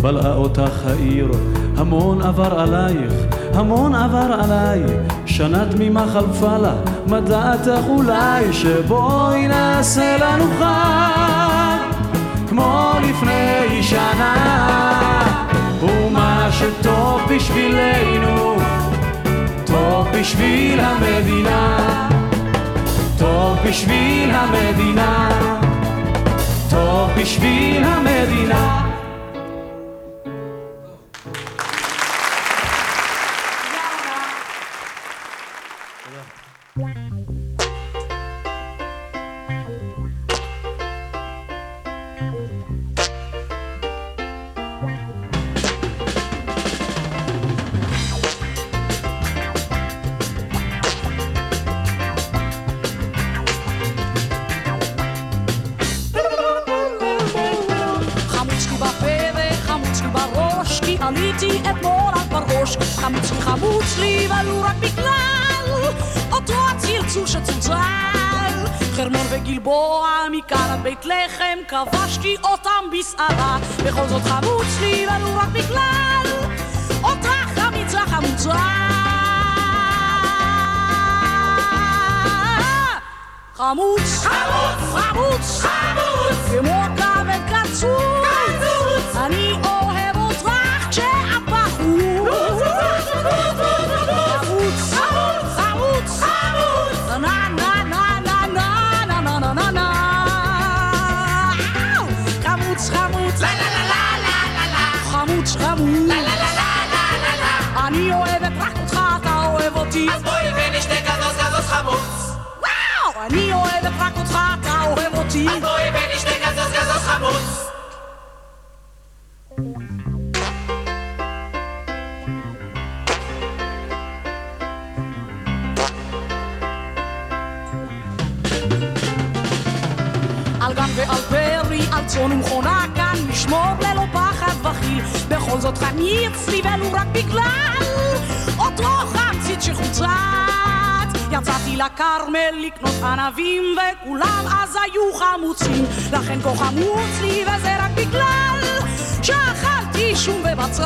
בלעה אותך העיר. המון עבר עלייך, המון עבר עליי, שנה תמימה חלפה לה, מה דעתך אולי שבואי נעשה לנו חג, כמו לפני שנה, ומה שטוב בשבילנו, טוב בשביל המדינה. טוב בשביל המדינה, טוב בשביל המדינה. כבשתי אותם בסערה, בכל זאת חמוץ לי, ולו רק בגלל אותך אמיצה חמוצה. חמוץ, חמוץ, חמוץ, חמוץ, לי. אז על גן ועל פרי, על צאן ומכונה כאן, לשמור ללא פחד וחיל. בכל זאת חני אצלי, ולו רק בגלל אותו חמצית שחוצה. יצאתי לכרמל לקנות ענבים, וכולם אז היו חמוצים. לכן כה חמוץ לי, וזה רק בגלל שאכלתי שום ובצל.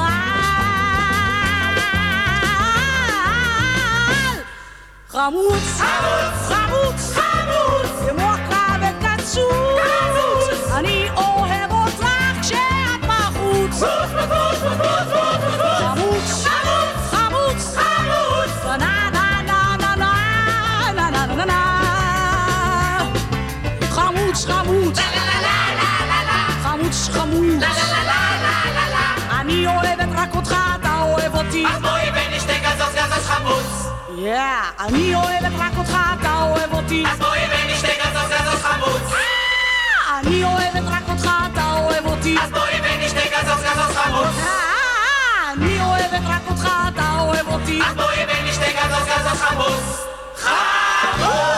חמוץ, חמוץ, חמוץ, חמוץ, כמו הקרב וקצוץ, אני אוהב אותך כשאת בחוץ. חמוץ, אותך, אתה אוהב אותי. אז בואי ונשתה גזוז גזוז חמוץ. Yeah, אני אוהבת רק אותך, אתה אוהב אותי. אז בואי ונשתה גזוז גזוז חמוץ. אני אוהבת רק אותך, אתה אוהב אותי. אז בואי ונשתה גזוז גזוז חמוץ. אני אוהבת רק אותך, אתה אוהב אותי. אז בואי ונשתה גזוז גזוז חמוץ. חמוץ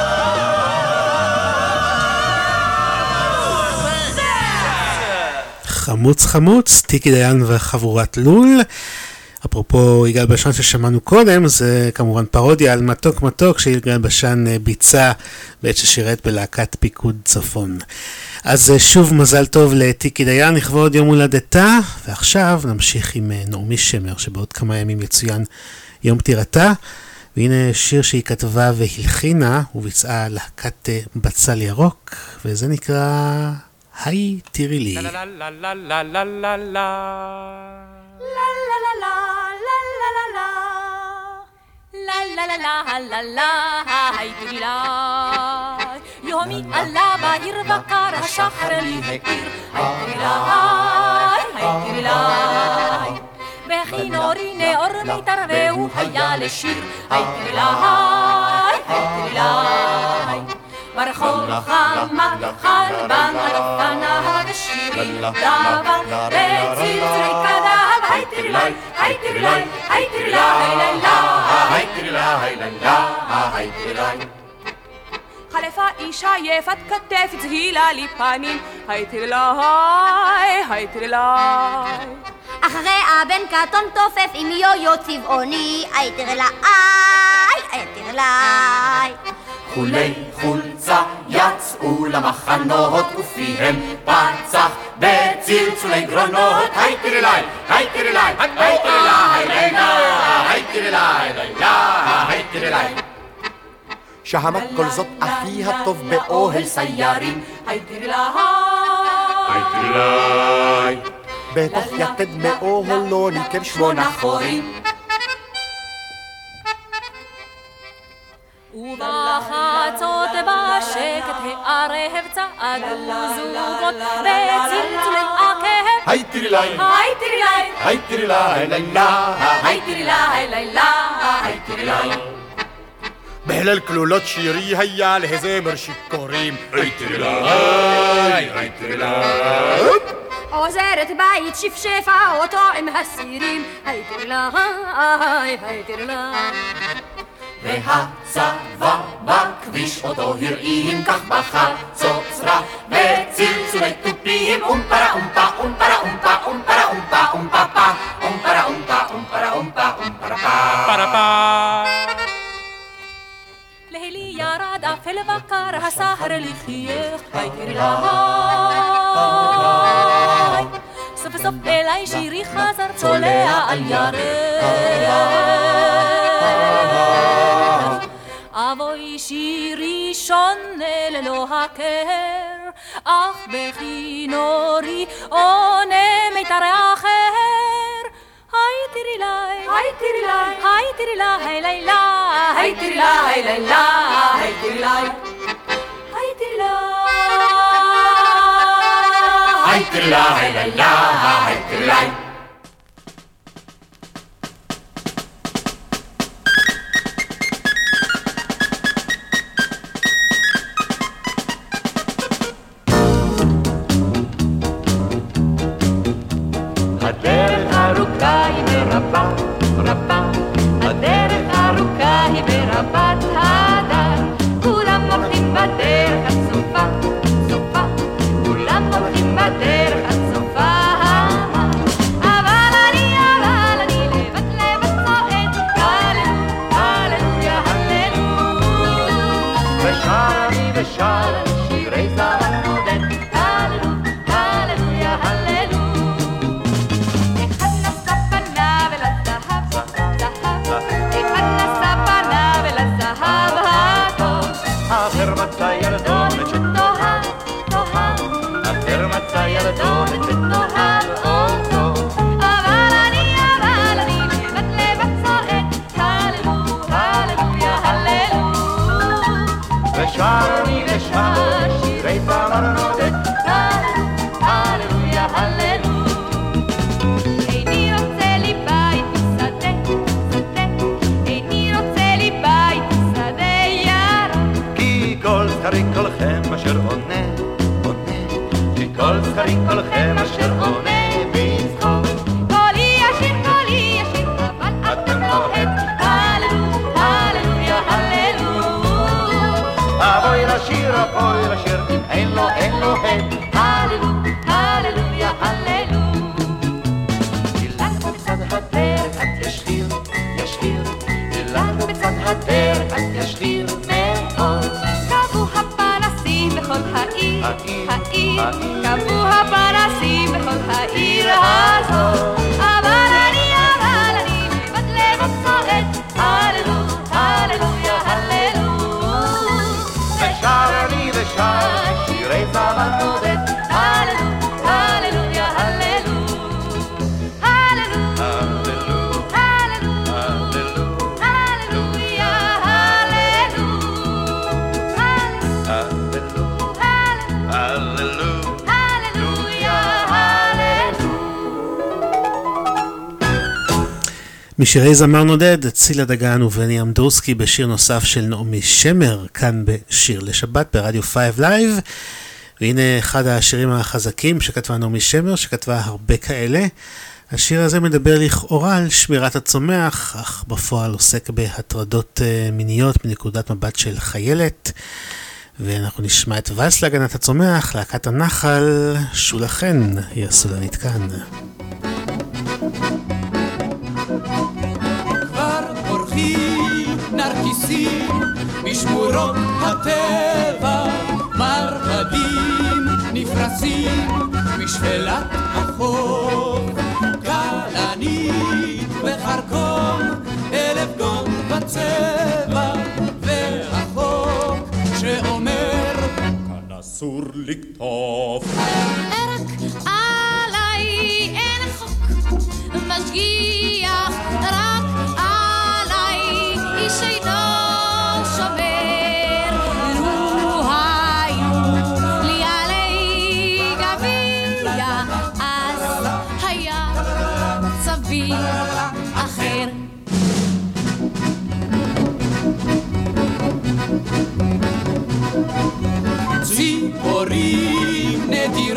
חמוץ, טיקי דיין וחבורת לול. אפרופו יגאל בשן ששמענו קודם, זה כמובן פרודיה על מתוק מתוק שיגאל בשן אה, ביצע בעת ששירת בלהקת פיקוד צפון. אז אה, שוב מזל טוב לטיקי דיין לכבוד יום הולדתה, ועכשיו נמשיך עם אה, נעמי שמר, שבעוד כמה ימים יצוין יום פטירתה. והנה שיר שהיא כתבה והלחינה וביצעה להקת בצל ירוק, וזה נקרא היי תראי לי. لا لا لا لا لا هاي تريلا يومي ألا باير بقار شهر لي هكير هاي تريلا هاي تريلا بخي نوري نورمي تروي وهيا للشير هاي تريلا חמת, חלפה אישה יפת כתף, צהילה לי פנים, היי תרלי, היי תרלי. אחריה בן קטון תופף עם יויו צבעוני, היי תרלי, היי תרלי. אכולי חולצה יצאו למחנות ופיהם פצח בצלצולי גרונות. היי תרלי, היי תרלי, היי תרלי, היי תרלי, היי תרלי. שהמק כל זאת אחי הטוב באוהל סיירים. היי תרלי, היי תרלי. בתוך יתד מאוהלו ניקב שמונה חורים. ובחצות בשקט הערב צעדו זוגות בצלצולי עקב. היי תראי לי היי תראי לי היי תראי לי לילה. היי תראי לי לילה. היי תראי לי בהלל כלולות שירי היה להזמר שיכורים. היי תראי לי היי תראי לי עוזרת בית שפשפה אותו עם הסירים. היי תראי לה היי תראי לה והצבא בכביש אותו הרעים כך בחצוצרה בצלצולי תופים אומפרה אומפה אומפרה אומפה אומפרה אומפה אומפה פה אומפרה אומפה אומפרה אומפה אומפרה פה ليلي يراد في البقر هسهر لخيخ هاي لاي صف صف إلي شيري خزر طلع الياري אבוי שירי שונה ללא הכר אך בכינורי עונה מיתר אחר היי תראי לי, היי תראי לי, היי תראי לי, היי לילה, היי תראי לי, היי לילה, היי תראי לי, היי תראי לי, היי תראי לה, היי לילה, היי תראי לי זכרי קולכם אשר עונה, עונה, כי כל זכרי קולכם משירי זמר נודד, צילה דגן ובני אמדורסקי בשיר נוסף של נעמי שמר, כאן בשיר לשבת ברדיו 5 Live. והנה אחד השירים החזקים שכתבה נעמי שמר, שכתבה הרבה כאלה. השיר הזה מדבר לכאורה על שמירת הצומח, אך בפועל עוסק בהטרדות אה, מיניות מנקודת מבט של חיילת. ואנחנו נשמע את ואלס להגנת הצומח, להקת הנחל, שולה חן, היא הסולנית כאן. נרקיסים בשמורות הטבע, מרבדים נפרסים משפלת החוף. כלנית וחרקום, אלף גון בצבע, והחוק שאומר כאן אסור לקטוף. עליי אין חוק משגיח,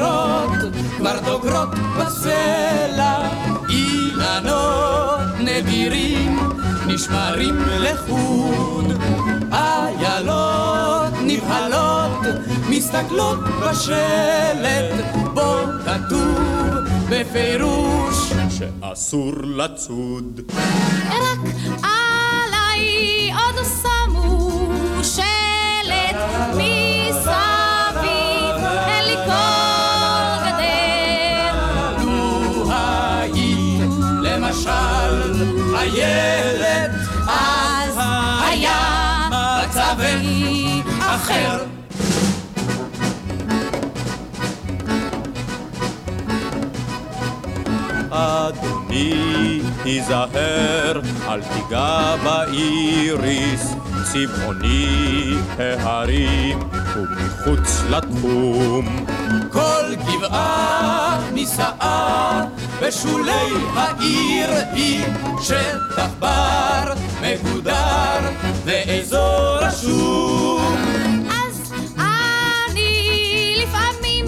נדירות כבר דוגרות בסלע, אילנות נדירים נשמרים לחוד, איילות נבהלות מסתכלות בשלט, בו כתוב בפירוש שאסור לצוד. רק עליי עוד שמו שלט מסביב, אדוני, תיזהר, אל תיגע באיריס, צבעוני ההרים ומחוץ לתחום. כל גבעה נישאה בשולי העיר היא שטח בר מגודר ואזור רשום. אז אני לפעמים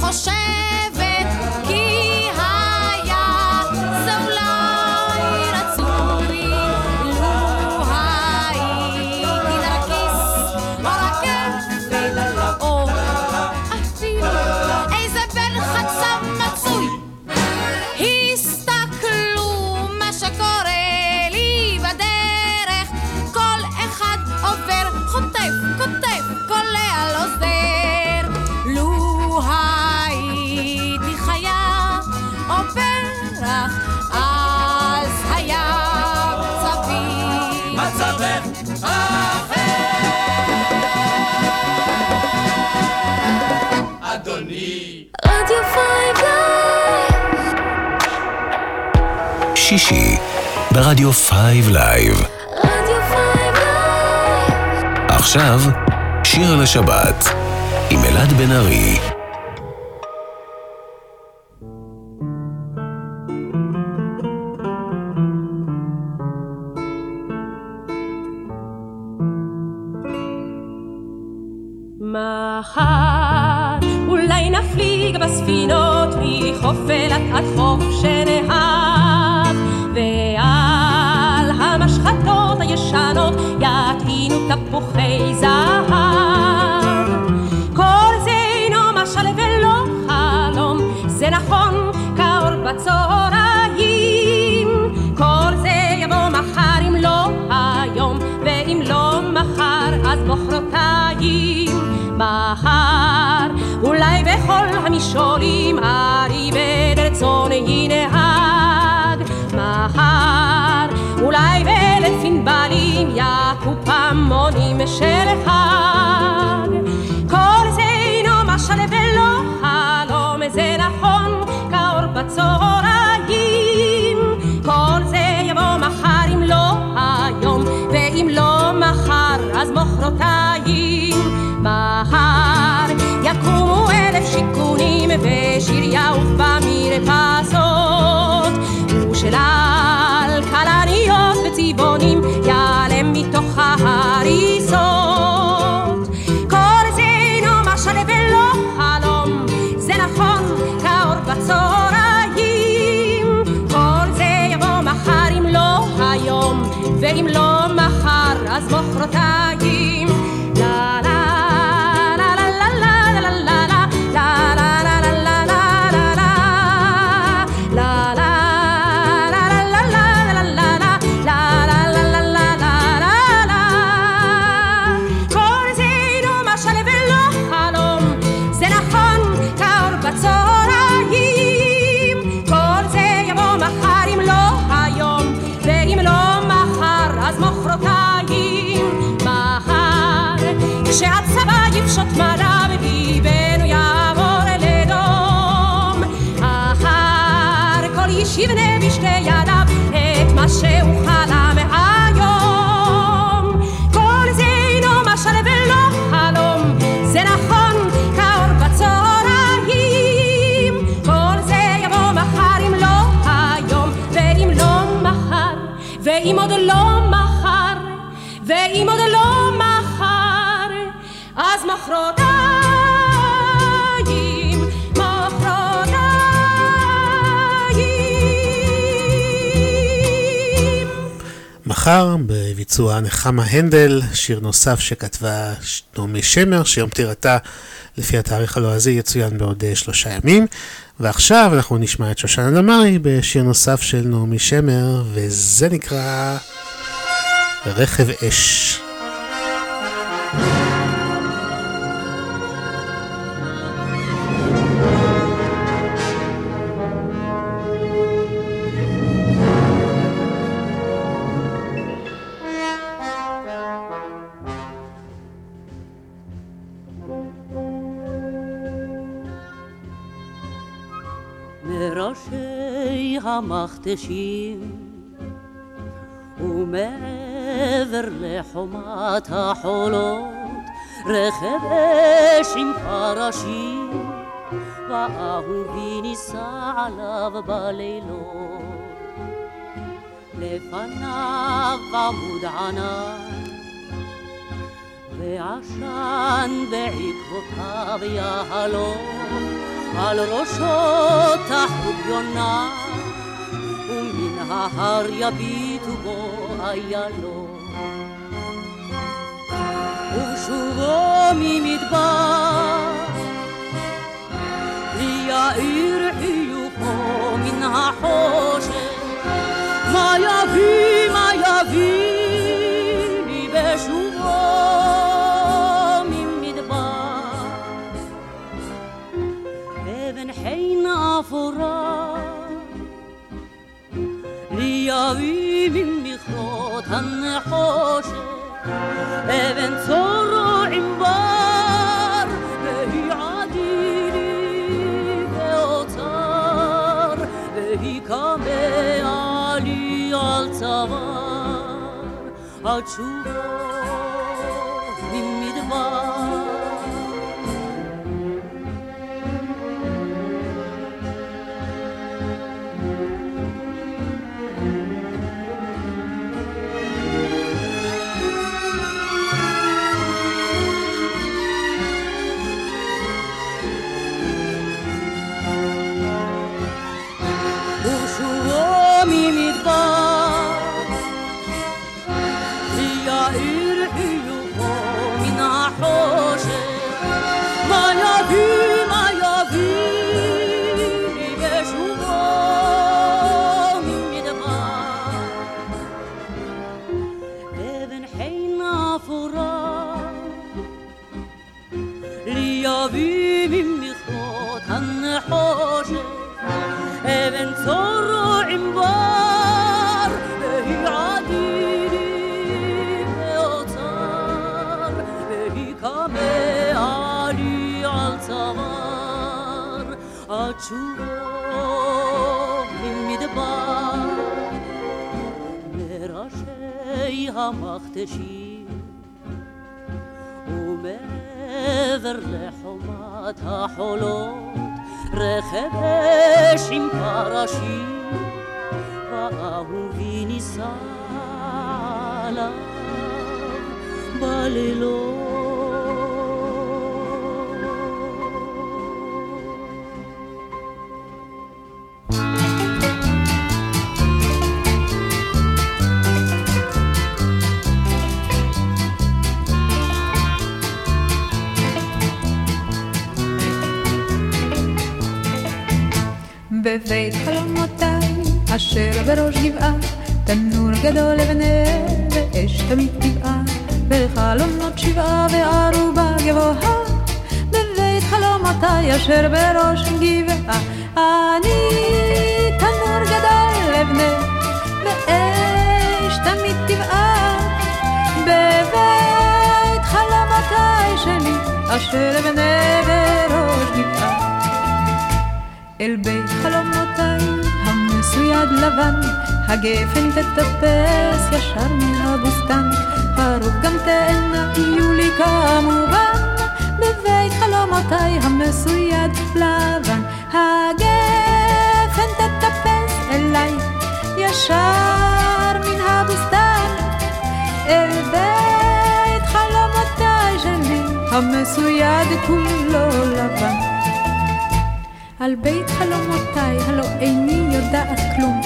חושבת שישי ברדיו Five Live. רדיו Five עכשיו, שיר לשבת עם אלעד בן ארי. את מה שהוא חלם היום כל זה אינו משל ולא חלום זה נכון אם לא לא לא עוד לא מחר אז מחרתיים מחר בביצוע נחמה הנדל, שיר נוסף שכתבה נעמי שמר, שיום פטירתה לפי התאריך הלועזי יצוין בעוד אה, שלושה ימים. ועכשיו אנחנו נשמע את שושנה דמארי בשיר נוסף של נעמי שמר, וזה נקרא רכב אש. המכתשים ומעבר לחומת החולות רכב אש עם פרשים ואהובי נישא עליו בלילות. לפניו עמוד ענן ועשן בעקבותיו יהלום על ראשו תחת יונה ומן ההר יביטו בו איילון ובשובו ממדבר יאיר חיוכו מן החושך מה יביא, מה יביא طبيب بخوت حوشه ابن صور عمبار بهي عديلي بأوتار بهي كامي علي التوار أشوف התשובו ממדבר מראשי המכתשים ומעבר לחומת החולות רכב אש עם פרשים, ואהובי נישא עליו בלילות. בבית חלומותיי, אשר בראש גבעה, תנור גדול לבנה, ואש תמיד טבעה, וחלונות שבעה וערובה גבוהה, בבית חלומותיי, אשר בראש גבעה, אני תנור גדול לבנה, ואש תמיד טבעה, בבית חלומותיי שלי, אשר בנה בראש. אל בית חלומותיי המסויד לבן, הגפן תטפס ישר מן הבוסתן, הרוב גם תאנה יהיו לי כמובן, בבית חלומותיי המסויד לבן, הגפן תטפס אליי ישר מן הבוסתן, אל בית חלומותיי שלי המסויד כולו לבן. על בית חלומותיי, הלא איני יודעת כלום,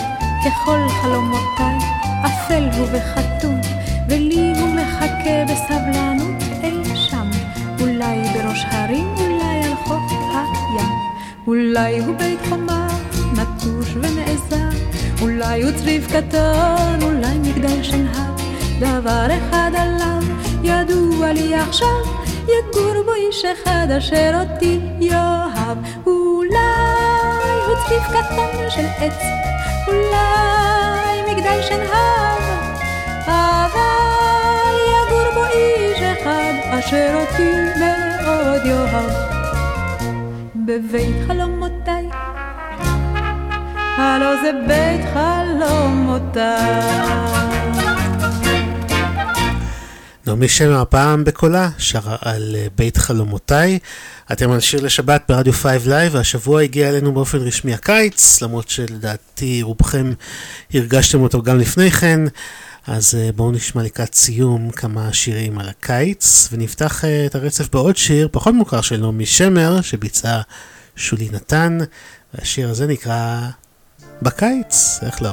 ככל חלומותיי, אפל הוא וחתום, ולי הוא מחכה בסבלנות אי שם, אולי בראש הרים, אולי על חוף הים, אולי הוא בית חומה, נטוש ונעזר, אולי הוא צריף קטן, אולי מגדל שנהר, דבר אחד עליו ידוע לי עכשיו, יגור בו איש אחד אשר אותי יאהב, צריף קטן של עץ, אולי מגדל שנהב, אבל יגור בו איש אחד אשר אותי מאוד יאהב. בבית חלומותיי, הלא זה בית חלומותיי. נעמי שמר הפעם בקולה שרה על אה, בית חלומותיי. אתם על שיר לשבת ברדיו 5 Live והשבוע הגיע אלינו באופן רשמי הקיץ, למרות שלדעתי רובכם הרגשתם אותו גם לפני כן. אז אה, בואו נשמע לקראת סיום כמה שירים על הקיץ, ונפתח אה, את הרצף בעוד שיר פחות מוכר של נעמי שמר, שביצעה שולי נתן, והשיר הזה נקרא בקיץ, איך לא?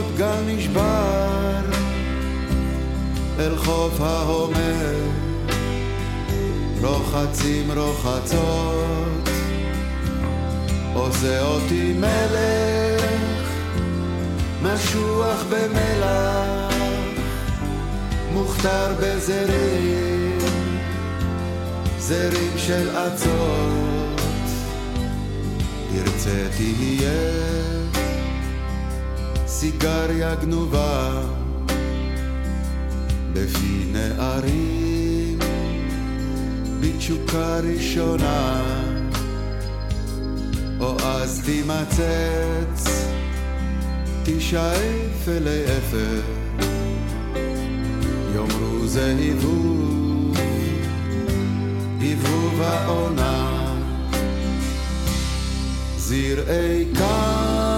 להיות גל נשבר אל חוף ההומר. רוחצים רוחצות עושה אותי מלך משוח במלח מוכתר בזרים זרים של עצות תרצה תהיה סיגריה גנובה בפי נערים בתשוקה ראשונה. או אז תימצץ תשאף אלי אפר יאמרו זה היבוב היבוב העונה. זרעי קיץ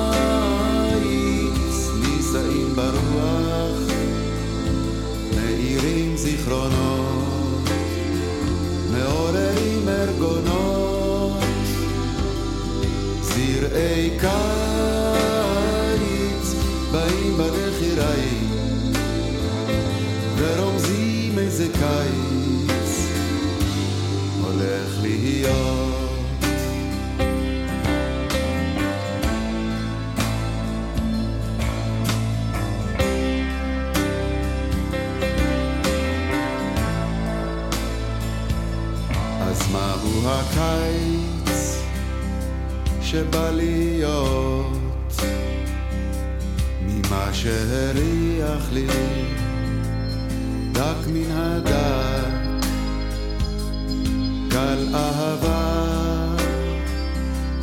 זיכרונות, מעוררים ארגונות. זרעי קיץ באים בנחיריים, ורומזים איזה קיץ הולך להיות. שבא להיות ממה שהריח לי. דק מן הדק גל אהבה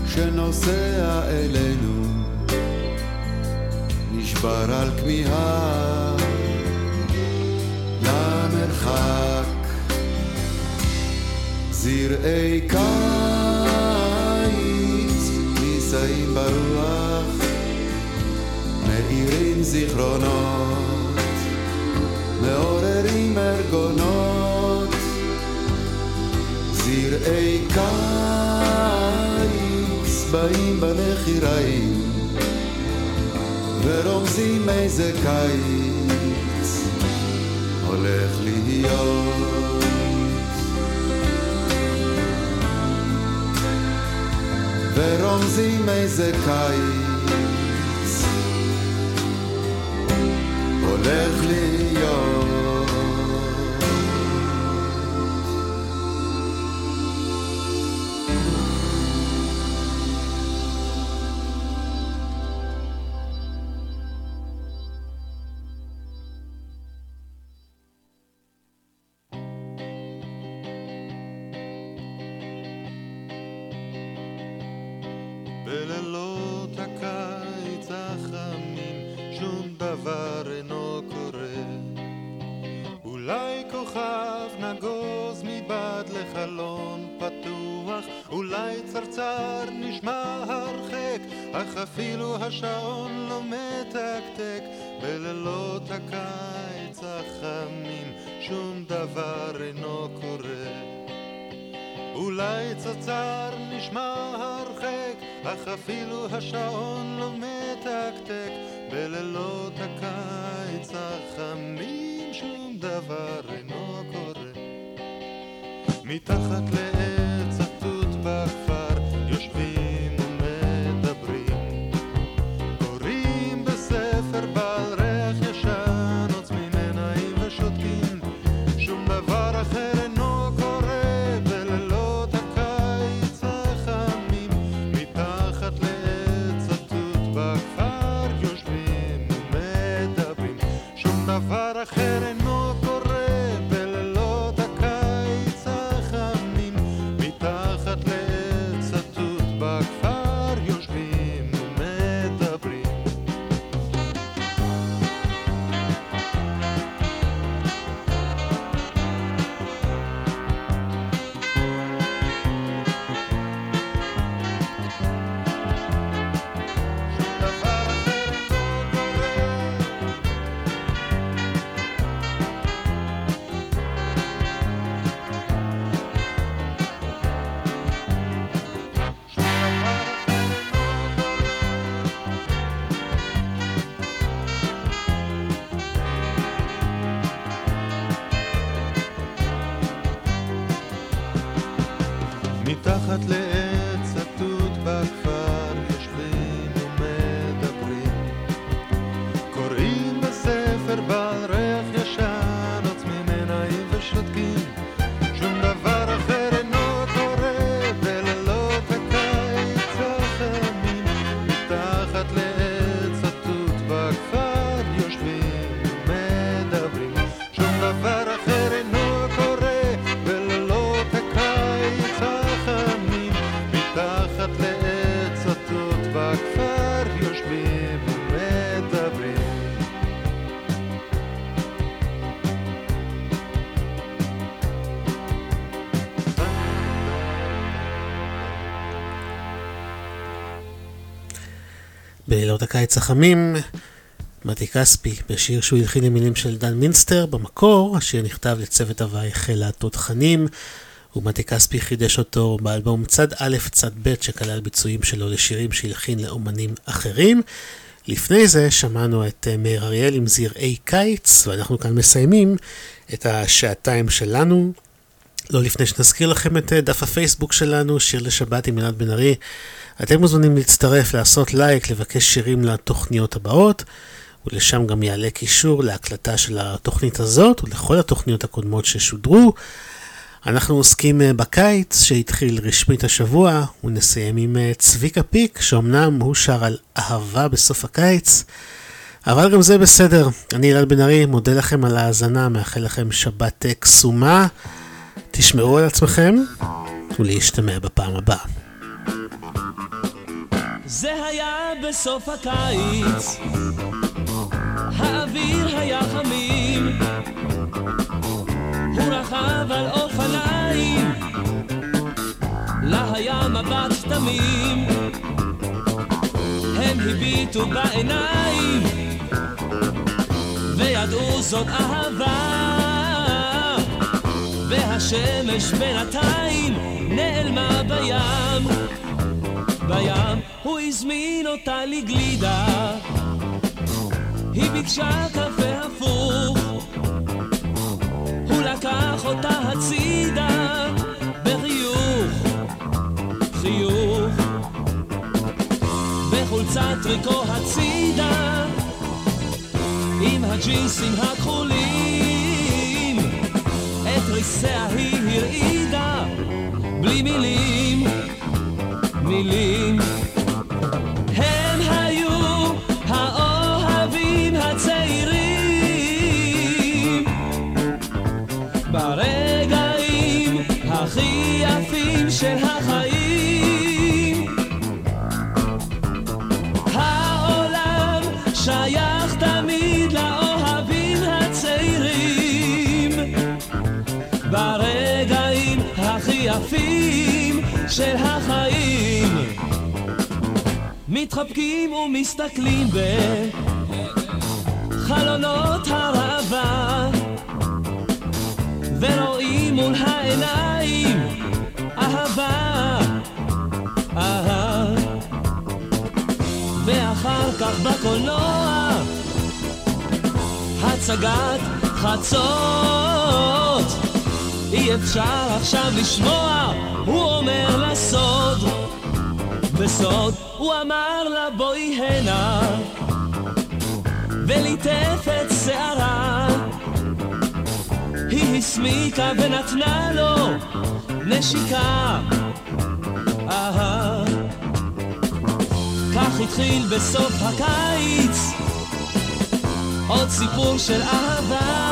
שנוסע אלינו. נשבר על כמיהה למרחק. זרעי קיץ נישאים ברוח מאירים זיכרונות מעוררים ארגונות. זרעי קיץ באים בנחיריים ורומזים איזה קיץ הולך להיות ורומזים איזה קיץ. הולך להיות מתקתק. בלילות הקיץ החמים שום דבר אינו קורה. מתחת לעץ בלילות הקיץ החמים, מתי כספי, בשיר שהוא הלחין עם מילים של דן מינסטר, במקור השיר נכתב לצוות הוואי חיל התותחנים, ומתי כספי חידש אותו באלבום צד א' צד ב' שכלל ביצועים שלו לשירים שהלחין לאומנים אחרים. לפני זה שמענו את אה, מאיר אריאל עם זרעי קיץ, ואנחנו כאן מסיימים את השעתיים שלנו. לא לפני שנזכיר לכם את אה, דף הפייסבוק שלנו, שיר לשבת עם עינת בן ארי. אתם מוזמנים להצטרף, לעשות לייק, לבקש שירים לתוכניות הבאות, ולשם גם יעלה קישור להקלטה של התוכנית הזאת, ולכל התוכניות הקודמות ששודרו. אנחנו עוסקים אה, בקיץ שהתחיל רשמית השבוע, ונסיים עם אה, צביקה פיק, שאומנם הוא שר על אהבה בסוף הקיץ, אבל גם זה בסדר. אני אלעד בן ארי, מודה לכם על ההאזנה, מאחל לכם שבת קסומה. תשמעו על עצמכם, ולהשתמע בפעם הבאה. זה היה בסוף הקיץ, האוויר היה חמים, הוא רכב על אופניים, לה היה מבט תמים, הם הביטו בעיניים, וידעו זאת אהבה, והשמש בינתיים נעלמה בים. בים הוא הזמין אותה לגלידה. היא ביקשה קפה הפוך. הוא לקח אותה הצידה בחיוך, חיוך. בחולצת טריקו הצידה עם הג'ינסים הכחולים את ריסיה היא הרעידה בלי מילים מילים. של החיים. מתחבקים ומסתכלים בחלונות הראווה ורואים מול העיניים אהבה, אהה. ואחר כך בקולנוע הצגת חצות אי אפשר עכשיו לשמוע הוא אומר לסוד, בסוד הוא אמר לה בואי הנה וליטף את שערה. היא הסמיקה ונתנה לו נשיקה. אהה. כך התחיל בסוף הקיץ עוד סיפור של אהבה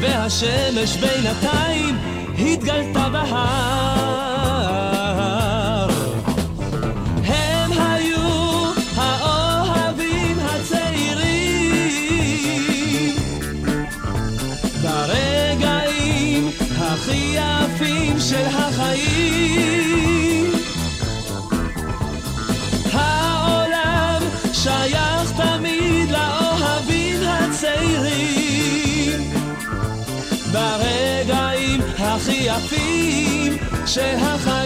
והשמש בינתיים התגלתה בהר. ברגעים